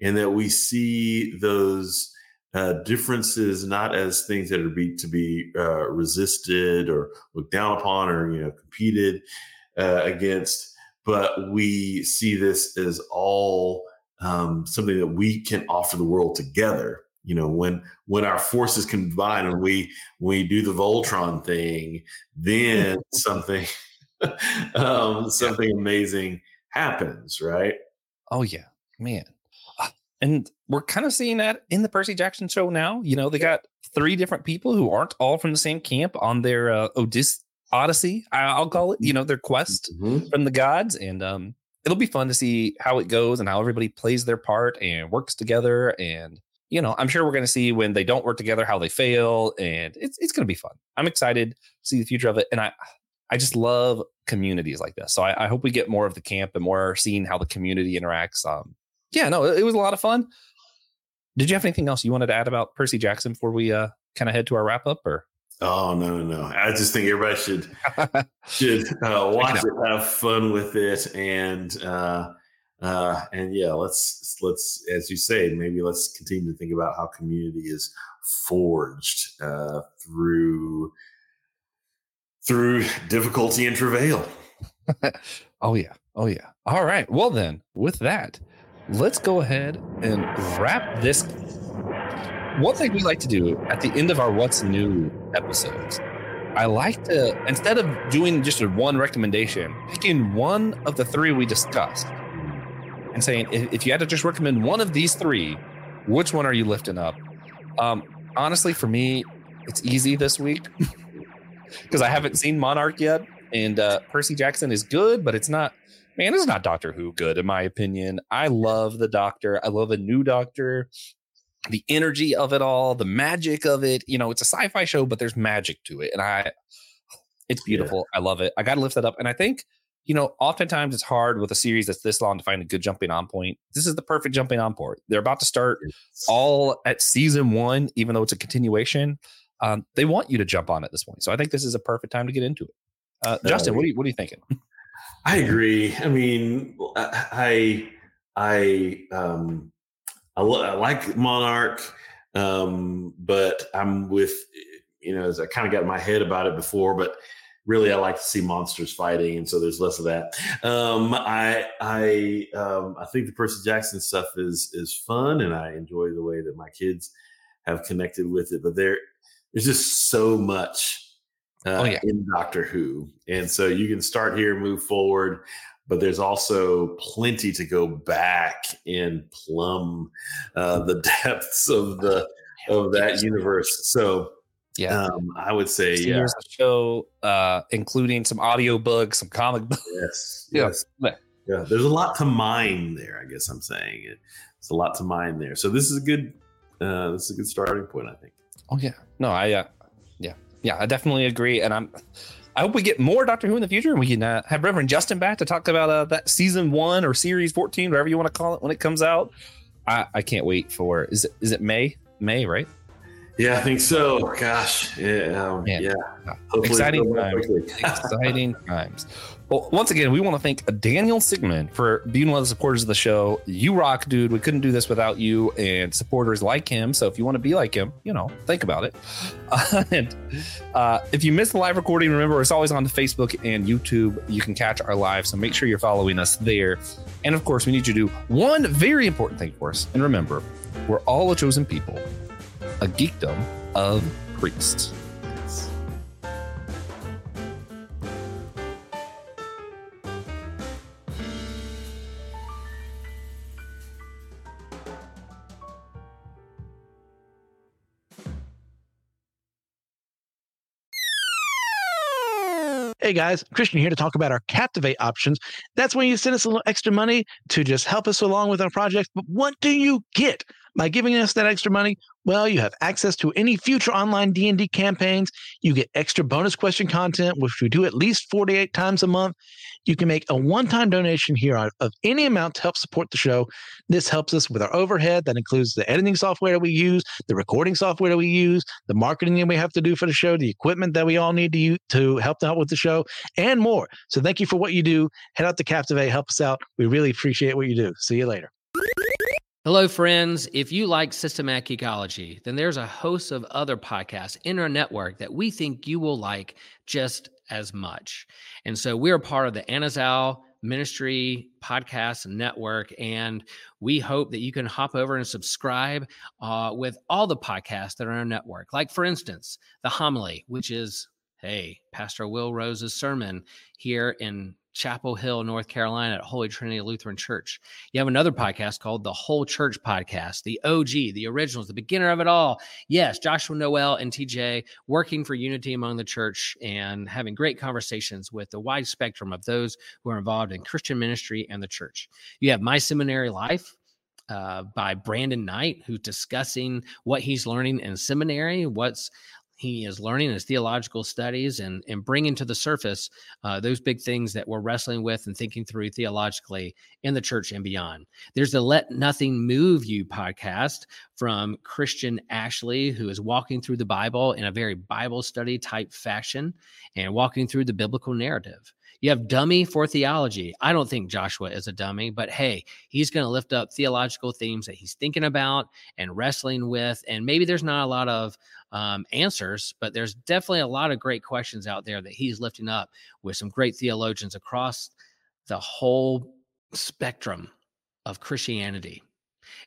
and that we see those uh, differences not as things that are be, to be uh, resisted or looked down upon or you know competed uh, against but we see this as all um, something that we can offer the world together you know when when our forces combine and we we do the voltron thing then something um, something amazing happens, right? Oh yeah, man. And we're kind of seeing that in the Percy Jackson show now. You know, they got three different people who aren't all from the same camp on their uh, Odys- Odyssey, I'll call it. You know, their quest from the gods, and um, it'll be fun to see how it goes and how everybody plays their part and works together. And you know, I'm sure we're going to see when they don't work together how they fail, and it's it's going to be fun. I'm excited to see the future of it, and I I just love communities like this. So I, I hope we get more of the camp and more seeing how the community interacts. Um, yeah, no, it, it was a lot of fun. Did you have anything else you wanted to add about Percy Jackson before we uh kind of head to our wrap up? Or Oh no, no, no! I just think everybody should should uh, watch it, have fun with it, and uh, uh, and yeah, let's let's as you say, maybe let's continue to think about how community is forged uh, through through difficulty and travail. oh yeah, oh yeah. All right. Well then, with that, let's go ahead and wrap this. One thing we like to do at the end of our "What's New" episodes, I like to instead of doing just one recommendation, picking one of the three we discussed, and saying if, if you had to just recommend one of these three, which one are you lifting up? Um, honestly, for me, it's easy this week because I haven't seen Monarch yet, and uh, Percy Jackson is good, but it's not man, this is not Doctor Who good, in my opinion. I love the Doctor. I love a new Doctor. The energy of it all, the magic of it. You know, it's a sci-fi show, but there's magic to it, and I, it's beautiful. Yeah. I love it. I got to lift that up, and I think you know, oftentimes it's hard with a series that's this long to find a good jumping on point. This is the perfect jumping on point. They're about to start all at season one, even though it's a continuation. Um, they want you to jump on at this point. So I think this is a perfect time to get into it. Uh, Justin, what are you what are you thinking? I agree. I mean, I I um I, I like Monarch, um, but I'm with you know as I kind of got my head about it before, but really I like to see monsters fighting, and so there's less of that. Um, I I um, I think the Percy Jackson stuff is is fun, and I enjoy the way that my kids have connected with it. But there there's just so much uh, oh, yeah. in Doctor Who, and so you can start here, move forward. But there's also plenty to go back and plumb uh, the depths of the of that universe. So yeah. Um, I would say, yeah. Here's a show, uh, including some audio books, some comic books. Yes. yes. Yeah. yeah. There's a lot to mine there, I guess I'm saying. it. It's a lot to mine there. So this is a good, uh, this is a good starting point, I think. Oh, yeah. No, I, uh, yeah. Yeah, I definitely agree. And I'm, I hope we get more Doctor Who in the future and we can uh, have Reverend Justin back to talk about uh, that season one or series 14, whatever you want to call it when it comes out. I, I can't wait for, is it, is it May? May, right? Yeah, I think so. Gosh, yeah, um, yeah. Exciting times. Exciting times. Well, once again, we want to thank Daniel Sigmund for being one of the supporters of the show. You rock, dude. We couldn't do this without you and supporters like him. So if you want to be like him, you know, think about it. Uh, and uh, if you missed the live recording, remember it's always on the Facebook and YouTube. You can catch our live. So make sure you're following us there. And of course, we need you to do one very important thing for us. And remember, we're all a chosen people a geekdom of priests. Hey guys, Christian here to talk about our Captivate options. That's when you send us a little extra money to just help us along with our projects. But what do you get? By giving us that extra money, well, you have access to any future online D&D campaigns. You get extra bonus question content, which we do at least 48 times a month. You can make a one-time donation here of any amount to help support the show. This helps us with our overhead. That includes the editing software that we use, the recording software that we use, the marketing that we have to do for the show, the equipment that we all need to use to help out with the show, and more. So thank you for what you do. Head out to Captivate, help us out. We really appreciate what you do. See you later. Hello, friends. If you like Systematic Geekology, then there's a host of other podcasts in our network that we think you will like just as much. And so we're part of the Anazao Ministry Podcast Network, and we hope that you can hop over and subscribe uh, with all the podcasts that are on our network. Like, for instance, the homily, which is hey, Pastor Will Rose's sermon here in Chapel Hill, North Carolina at Holy Trinity Lutheran Church. You have another podcast called the Whole Church Podcast, the OG, the originals, the beginner of it all. Yes, Joshua Noel and TJ working for unity among the church and having great conversations with the wide spectrum of those who are involved in Christian ministry and the church. You have My Seminary Life, uh, by Brandon Knight, who's discussing what he's learning in seminary, what's he is learning his theological studies and, and bringing to the surface uh, those big things that we're wrestling with and thinking through theologically in the church and beyond. There's the Let Nothing Move You podcast from Christian Ashley, who is walking through the Bible in a very Bible study type fashion and walking through the biblical narrative. You have dummy for theology. I don't think Joshua is a dummy, but hey, he's going to lift up theological themes that he's thinking about and wrestling with. And maybe there's not a lot of um, answers, but there's definitely a lot of great questions out there that he's lifting up with some great theologians across the whole spectrum of Christianity.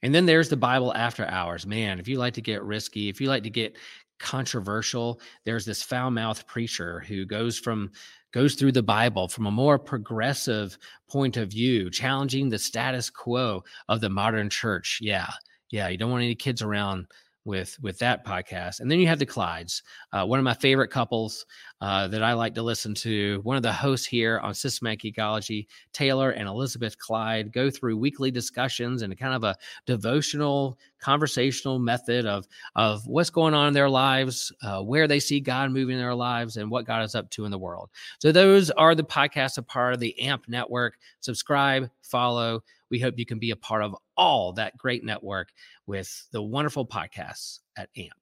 And then there's the Bible after hours. Man, if you like to get risky, if you like to get controversial, there's this foul mouthed preacher who goes from goes through the Bible from a more progressive point of view, challenging the status quo of the modern church. Yeah. Yeah. You don't want any kids around with with that podcast. And then you have the Clydes, uh, one of my favorite couples uh, that I like to listen to. One of the hosts here on Systematic Geekology, Taylor and Elizabeth Clyde, go through weekly discussions and kind of a devotional, conversational method of of what's going on in their lives, uh, where they see God moving in their lives, and what God is up to in the world. So those are the podcasts, a part of the AMP network. Subscribe, follow. We hope you can be a part of all that great network with the wonderful podcasts at AMP.